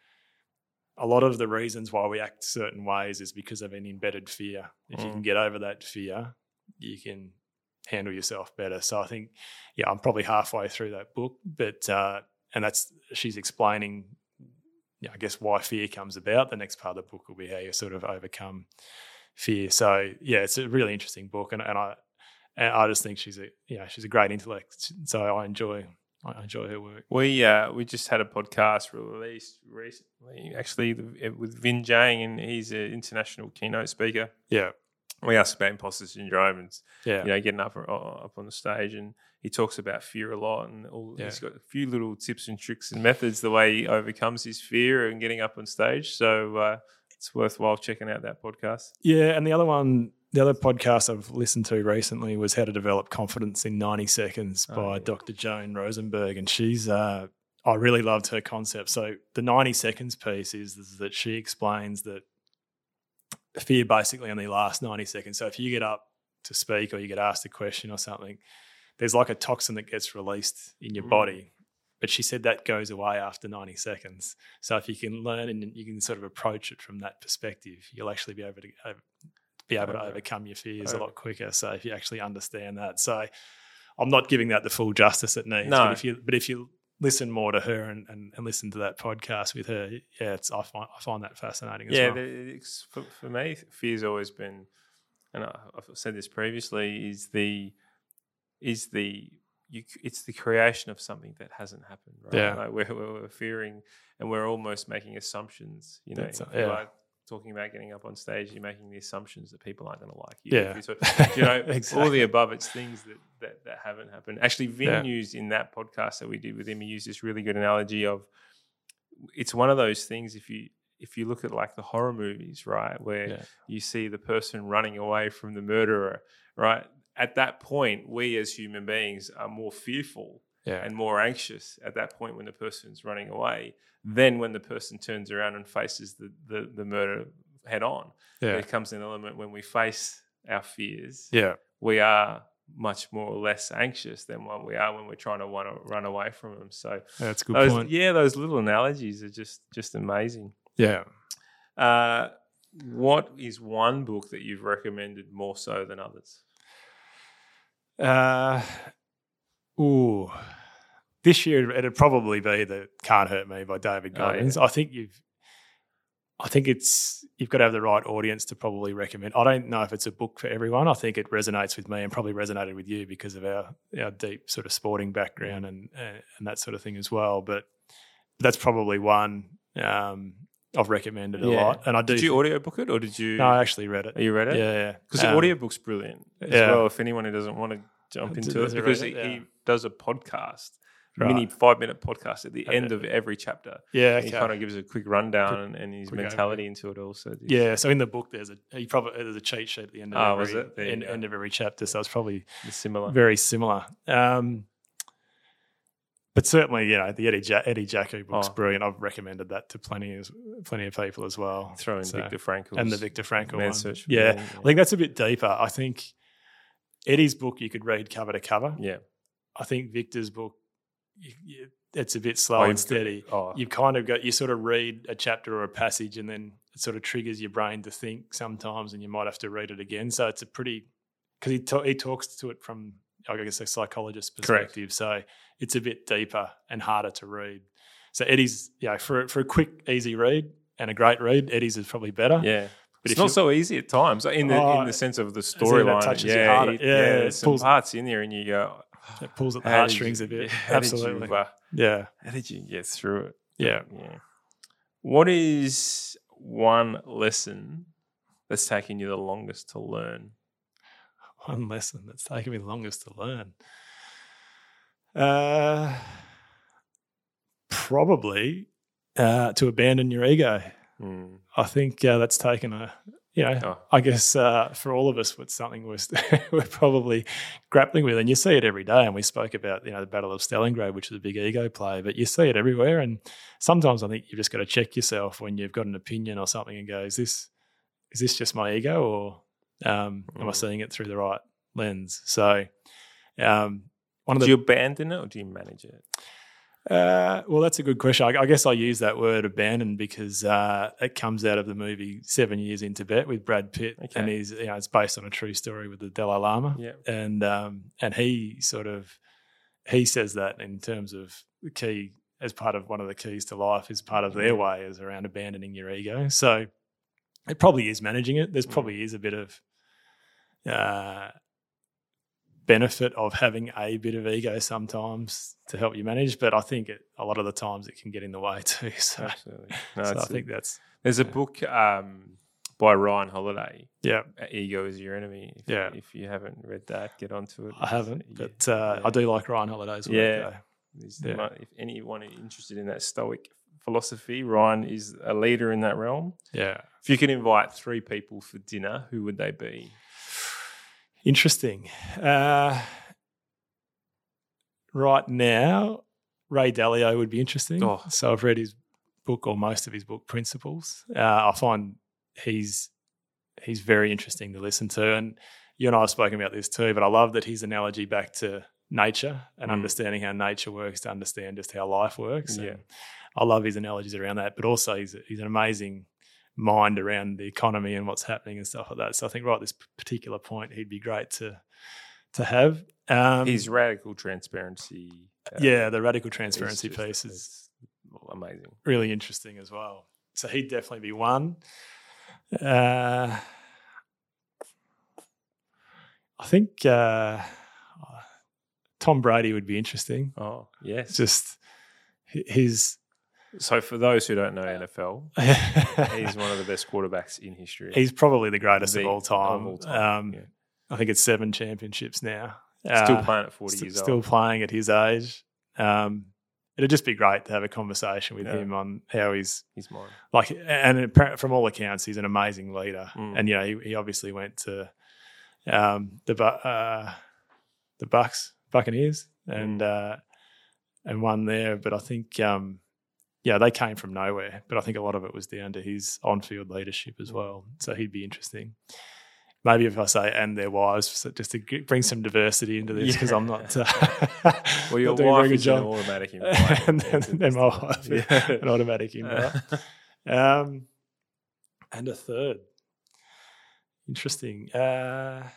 a lot of the reasons why we act certain ways is because of an embedded fear. If you Mm. can get over that fear, you can handle yourself better. So I think, yeah, I'm probably halfway through that book, but uh, and that's she's explaining, yeah, I guess why fear comes about. The next part of the book will be how you sort of overcome fear. So yeah, it's a really interesting book, and, and I and I just think she's a know she's a great intellect. So I enjoy I enjoy her work. We uh, we just had a podcast released recently, actually with Vinh Giang, and he's an international keynote speaker. Yeah, we asked about imposter syndrome and yeah. you know getting up up on the stage, and he talks about fear a lot, and all, yeah. he's got a few little tips and tricks and methods the way he overcomes his fear and getting up on stage. So uh, it's worthwhile checking out that podcast. Yeah, and the other one, the other podcast I've listened to recently was How to Develop Confidence in 90 Seconds oh, by yeah. Dr. Joan Rosenberg, and she's. Uh, I really loved her concept. So the 90 seconds piece is, is that she explains that fear basically only lasts 90 seconds. So if you get up to speak or you get asked a question or something, there's like a toxin that gets released in your mm. body. But she said that goes away after 90 seconds. So if you can learn and you can sort of approach it from that perspective, you'll actually be able to be able to overcome your fears a lot quicker. So if you actually understand that, so I'm not giving that the full justice it needs. No. But if you but if you listen more to her and, and, and, listen to that podcast with her, yeah, it's I find I find that fascinating. yeah, well. for, for me, fear's always been, and I've said this previously, is the is the you, it's the creation of something that hasn't happened. Right? Yeah, like we're, we're fearing, and we're almost making assumptions. You know, yeah. like talking about getting up on stage, you're making the assumptions that people aren't going to like you. Yeah. So, you know, (laughs) exactly. all the above, it's things that, that, that haven't happened. Actually, Vinh yeah. used in that podcast that we did with him, he used this really good analogy of it's one of those things if you if you look at like the horror movies, right, where yeah. you see the person running away from the murderer, right? At that point, we as human beings are more fearful yeah. and more anxious at that point when the person's running away than when the person turns around and faces the, the, the murder head on. Yeah. There comes an element when we face our fears. Yeah. We are much more or less anxious than what we are when we're trying to want to run away from them. So that's a good those, point. Yeah, those little analogies are just just amazing. Yeah. Uh, what is one book that you've recommended more so than others? Uh, ooh, this year it'd probably be the "Can't Hurt Me" by David Goggins. Oh, yeah. I think you've, I think it's you've got to have the right audience to probably recommend. I don't know if it's a book for everyone. I think it resonates with me and probably resonated with you because of our our deep sort of sporting background and and, and that sort of thing as well. But that's probably one. Um, I've recommended a yeah. lot, and I do. Did you audiobook it, or did you? No, I actually read it. Oh, you read it? Yeah, yeah. Because um, the audiobook's brilliant as yeah. well. If anyone who doesn't want to jump into it, because it? Yeah. he does a podcast right. mini five minute podcast at the okay. end of every chapter. Yeah, okay. he kind of gives a quick rundown quick, and, and, his mentality into it also. Yeah, so in the book there's a he probably there's a cheat sheet at the end of oh, every end, end, of every chapter, so it's probably it's similar, very similar. Um, but certainly, you know, the Eddie ja- Eddie Jaku book's oh. brilliant. I've recommended that to plenty of plenty of people as well. Throwing so, Viktor Frankl and the Viktor Frankl one. Yeah. yeah, I think that's a bit deeper. I think Eddie's book you could read cover to cover. Yeah, I think Viktor's book you, you, it's a bit slow oh, and steady. Oh. You've kind of got you sort of read a chapter or a passage, and then it sort of triggers your brain to think sometimes, and you might have to read it again. So it's a pretty because he ta- he talks to it from I guess a psychologist's perspective. Correct. So it's a bit deeper and harder to read. So Eddie's yeah for for a quick easy read and a great read, Eddie's is probably better. Yeah. But it's not so easy at times, in the oh, in the sense of the storyline. Yeah, yeah, yeah, there's some parts in there, and you go, (sighs) it pulls at the heartstrings a bit. (laughs) Absolutely. You, uh, yeah. How did you get through it? Yeah. Yeah. What is one lesson that's taken you the longest to learn? One lesson that's taken me the longest to learn. Uh, probably uh, to abandon your ego. Mm. I think uh, that's taken a you know, oh. I guess uh, for all of us, it's something we're, (laughs) we're probably grappling with. And you see it every day. And we spoke about, you know, the Battle of Stalingrad, which is a big ego play, but you see it everywhere. And sometimes I think you've just got to check yourself when you've got an opinion or something and go, is this, is this just my ego or um, mm. am I mm. seeing it through the right lens? So, um, one of the, do you abandon it or do you manage it? Uh, well, that's a good question. I, I, guess I use that word abandon because uh, it comes out of the movie Seven Years in Tibet with Brad Pitt, okay. and he's you know it's based on a true story with the Dalai Lama. Yeah, and um, and he sort of he says that in terms of the key as part of one of the keys to life is part of their way is around abandoning your ego. So it probably is managing it. There's Mm. probably is a bit of uh, benefit of having a bit of ego sometimes to help you manage, but I think it, a lot of the times it can get in the way (laughs) too. So, Absolutely. No, so I think that's there's a book um, by Ryan Holiday, yeah. Ego is Your Enemy. If, Yeah. If you haven't read that, get onto it. I haven't, Yeah. but uh, I do like Ryan Holiday's work. Yeah. Yeah. If anyone is interested in that Stoic philosophy, Ryan is a leader in that realm. Yeah. If you could invite three people for dinner, who would they be? Interesting. Uh, right now, Ray Dalio would be interesting. Oh. So I've read his book or most of his book, Principles. Uh, I find he's he's very interesting to listen to, and you and I have spoken about this too. But I love that his analogy back to nature and Mm. understanding how nature works to understand just how life works. Yeah. And I love his analogies around that. But also, he's he's an amazing mind around the economy and what's happening and stuff like that. So I think right at this particular point, he'd be great to to have. Um, His radical transparency. uh, yeah, the radical is transparency just- piece is is amazing. really interesting as well. So he'd definitely be one. Uh, I think uh, Tom Brady would be interesting. Oh, yes. Just his. So, for those who don't know NFL, (laughs) he's one of the best quarterbacks in history. He's probably the greatest The- of all time. Of all time. Um, yeah. I think it's seven championships now. Still Uh, playing at 40 st- years still old. Still playing at his age. Um, it'd just be great to have a conversation with Yeah. him on how he's He's mine. like, and from all accounts, he's an amazing leader. Mm. And you know, he, he obviously went to um, the uh, the Bucks Buccaneers and Mm. uh, and won there. But I think, um, yeah, they came from nowhere. But I think a lot of it was down to his on field leadership as well. So he'd be interesting. Maybe if I say and their wives, just to bring some diversity into this, because I'm not. Uh, (laughs) Well, your not doing a very wife good is an job. automatic (laughs) invite. and then, my wife, (laughs) Yeah. an automatic invite. Um, and a third. Interesting. Uh,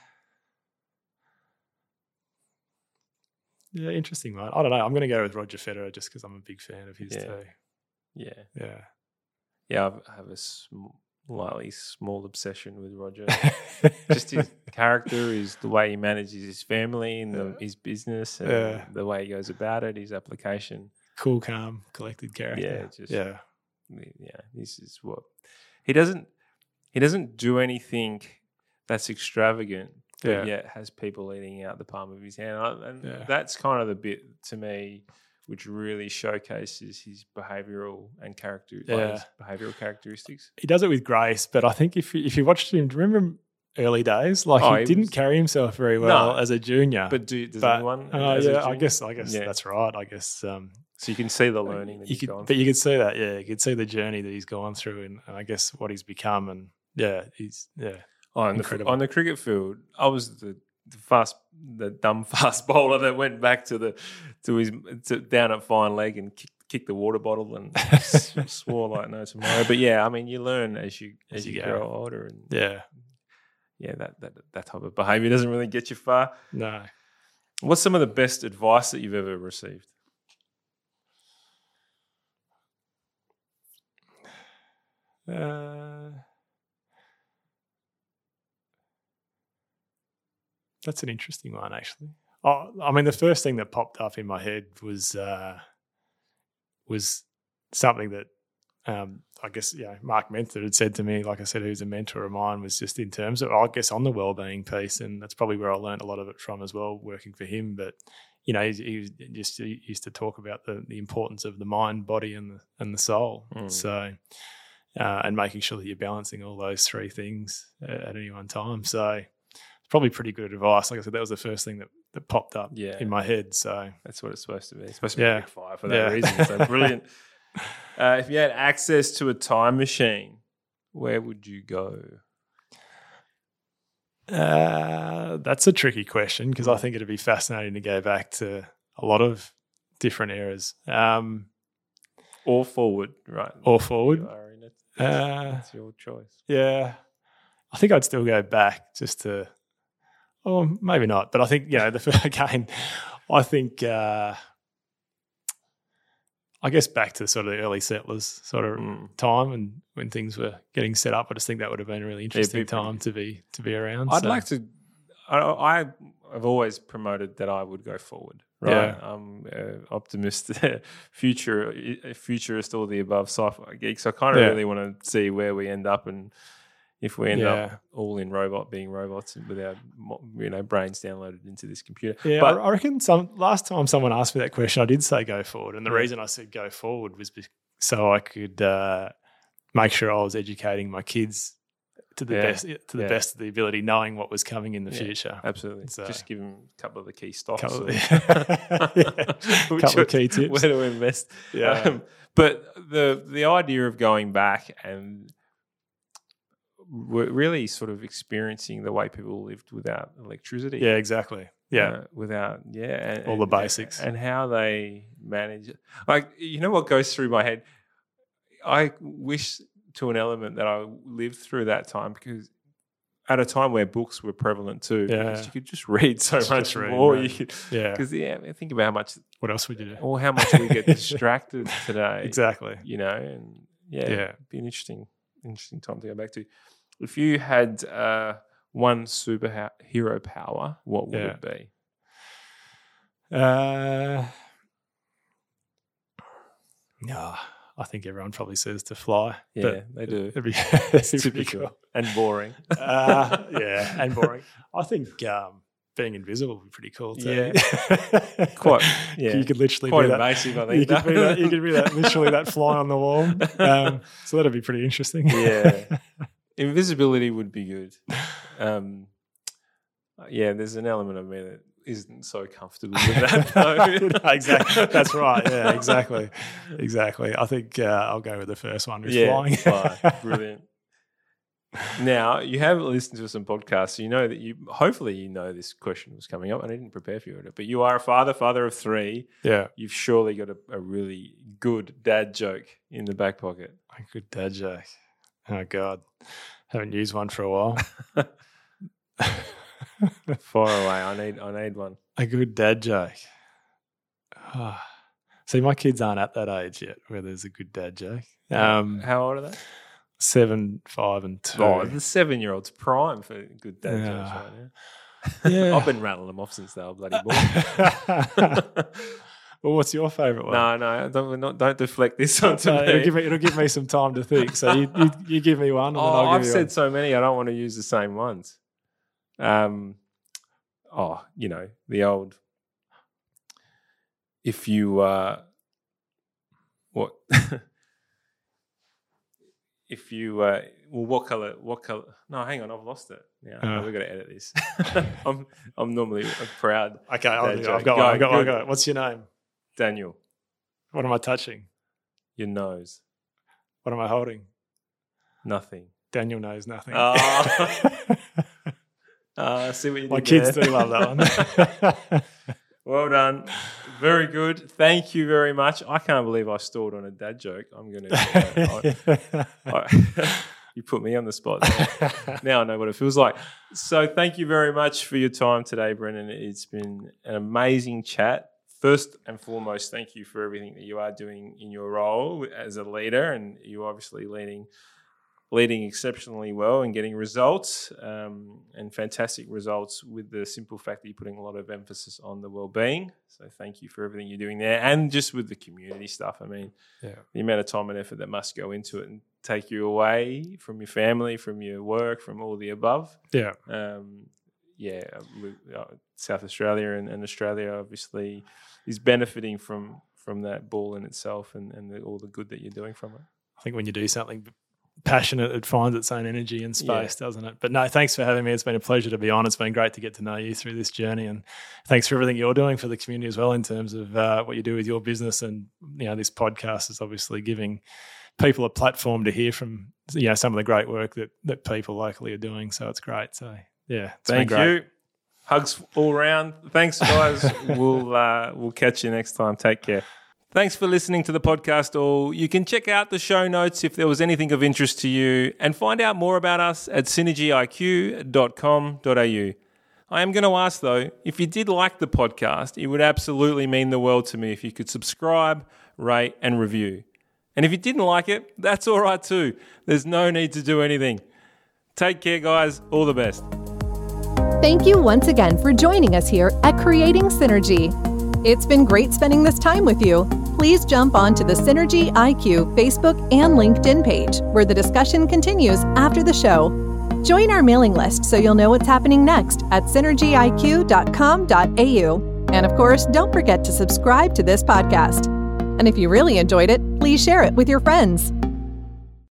yeah, interesting one. I don't know. I'm going to go with Roger Federer just because I'm a big fan of his Yeah. too. Yeah. Yeah. Yeah, I've- I have a slightly small obsession with Roger. (laughs) Just his character is the way he manages his family and the, his business and Yeah. the way he goes about it, his application. cool, calm, collected character. Yeah, just yeah. yeah, this is what he doesn't he doesn't do anything that's extravagant, but Yeah. yet has people eating out the palm of his hand. And Yeah. that's kind of the bit to me which really showcases his behavioral and character like his behavioral characteristics. He does it with grace, but I think if you, if you watched him, remember early days? Like Oh, he, he didn't was- carry himself very well No. as a junior. But do does But, anyone? uh, yeah, I guess I guess Yeah. that's right. I guess um, So you can see the learning that you he's could, gone but you could see that, yeah, you could see the journey that he's gone through, and, and I guess what he's become, and yeah, he's yeah, on the on the cricket field, I was the, the fast, the dumb (laughs) fast bowler that went back to the to his to, down at fine leg and kicked, kicked the water bottle and (laughs) swore like no tomorrow. But yeah, I mean, you learn as you as, As you, you grow older, and yeah, yeah, that, that that type of behaviour doesn't really get you far. no. What's some of the best advice that you've ever received? Uh, that's an interesting one, actually. Oh, I mean, the first thing that popped up in my head was uh, was something that um, I guess you know Mark Mentha had said to me. Like I said, who's a mentor of mine, was just in terms of I guess on the well-being piece, and that's probably where I learned a lot of it from as well, working for him. But you know, he, he just he used to talk about the the importance of the mind, body, and the and the soul. Mm. So uh, and making sure that you're balancing all those three things uh, at any one time. So probably pretty good advice. Like I said, that was the first thing that, that popped up Yeah. in my head. So That's what it's supposed to be. It's supposed to be Yeah. fire for that Yeah. reason. So (laughs) brilliant. uh, if you had access to a time machine, where would you go? uh, that's a tricky question because I think it'd be fascinating to go back to a lot of different eras um, Or forward, right? or forward. You are in it. Uh, That's your choice. Yeah, I think I'd still go back just to, or maybe not. But I think you know the (laughs) again, I think uh, I guess back to sort of the early settlers sort of Mm. time and when things were getting set up. I just think that would have been a really interesting be time to be to be around. I'd So, like to. I, have always promoted that I would go forward. Right, Yeah. I'm uh, optimist, (laughs) future, futurist, all the above, sci-fi geek. So I kind of Yeah. really want to see where we end up and if we end Yeah. up all in robot being robots with our you know brains downloaded into this computer. Yeah, but I reckon some last time someone asked me that question, I did say go forward, and the Yeah. reason I said go forward was be- so I could uh, make sure I was educating my kids to the Yeah. best to the best of the ability, knowing what was coming in the future. absolutely, So- just give them a couple of the key stocks. Couple, or- (laughs) (laughs) (laughs) couple of key tips. where to invest. Yeah. Um, but the the idea of going back and we're really sort of experiencing the way people lived without electricity. yeah, exactly. Yeah, uh, without yeah, and, All the basics. and how they manage it. Like you know what goes through my head. I wish to an element that I lived through that time because at a time where books were prevalent too, Yeah. you could just read so Just much read, more. right. You (laughs) could yeah. because yeah, think about how much What else would you do? or how much we get (laughs) distracted today. Exactly. You know, and yeah, Yeah. it'd be an interesting, interesting time to go back to. If you had uh, one superhero power, what would Yeah. it be? Uh, yeah, I think everyone probably says to fly. Yeah, they do. It'd be, (laughs) (laughs) it'd be cool. and boring. (laughs) Uh, yeah, and boring. I think um, being invisible would be pretty cool too. Yeah. Quite- yeah. You could literally Quite be that. invasive, I You think. could, be that, you could be that literally that fly on the wall. Um, so that'd be pretty interesting. Yeah. Invisibility would be good. (laughs) Um, yeah, there's an element of me that isn't so comfortable (laughs) with that. Though. (laughs) exactly. That's right. Yeah, exactly. Exactly. I think uh, I'll go with the first one with yeah, flying. fly. Brilliant. Now you have listened to some podcasts, so you know that you. Hopefully, you know this question was coming up, and I didn't prepare for you. But you are a father, father of three. yeah. You've surely got a, a really good dad joke in the back pocket. A good dad joke. Oh God, haven't used one for a while. (laughs) (laughs) Far away. I need. I need one. a good dad joke. Ah. See, my kids aren't at that age yet where there's a good dad joke. Um, How old are they? seven, five, and two. Oh, the seven-year-old's prime for good dad jokes right now. yeah. (laughs) I've been rattling them off since they were bloody born. Well, what's your favourite one? no, no, don't not, don't deflect this onto No, me. it'll, give me, it'll give me some time to think. So you, you, you give me one, and then oh, I'll I've you said one. so many. I don't want to use the same ones. Um, oh, you know the old. If you uh, what? (laughs) if you uh, well, what color? What color? No, hang on, I've lost it. Yeah, Uh. we've got to edit this. (laughs) (laughs) I'm I'm normally proud. Okay, I'll I've got Go, one. I've got one. I've got one. What's your name? Daniel, What am I touching? your nose, What am I holding? nothing. Daniel knows nothing. (laughs) Oh. Uh, see what you My kids there? do love that one. (laughs) Well done. Very good. Thank you very much. I can't believe I stalled on a dad joke. I'm going to. (laughs) you put me on the spot. now I know what it feels like. So thank you very much for your time today, Brendan. It's been an amazing chat. First and foremost, thank you for everything that you are doing in your role as a leader, and you're obviously leading leading exceptionally well and getting results um, and fantastic results with the simple fact that you're putting a lot of emphasis on the well-being. So thank you for everything you're doing there, and just with the community stuff. I mean, yeah. the amount of time and effort that must go into it and take you away from your family, from your work, from all the above. Yeah. Um, yeah, uh, South Australia and, and Australia obviously is benefiting from from that ball in itself and, and the, all the good that you're doing from it. I think when you do something passionate, it finds its own energy and Yeah. space, doesn't it? But no, thanks for having me. It's been a pleasure to be on. It's been great to get to know you through this journey, and thanks for everything you're doing for the community as well in terms of uh, what you do with your business. And you know, this podcast is obviously giving people a platform to hear from you know some of the great work that that people locally are doing. So it's great. So yeah, Thank you. Hugs all round. Thanks, guys. (laughs) we'll uh, we'll catch you next time. Take care. Thanks for listening to the podcast, all. You can check out the show notes if there was anything of interest to you and find out more about us at synergyiq.com.au. I am going to ask though, if you did like the podcast, it would absolutely mean the world to me if you could subscribe, rate, and review. And if you didn't like it, that's all right too. There's no need to do anything. Take care, guys. All the best. Thank you once again for joining us here at Creating Synergy. It's been great spending this time with you. Please jump onto the Synergy IQ Facebook and LinkedIn page, where the discussion continues after the show. Join our mailing list so you'll know what's happening next at synergyiq.com.au. And of course, don't forget to subscribe to this podcast. And if you really enjoyed it, please share it with your friends.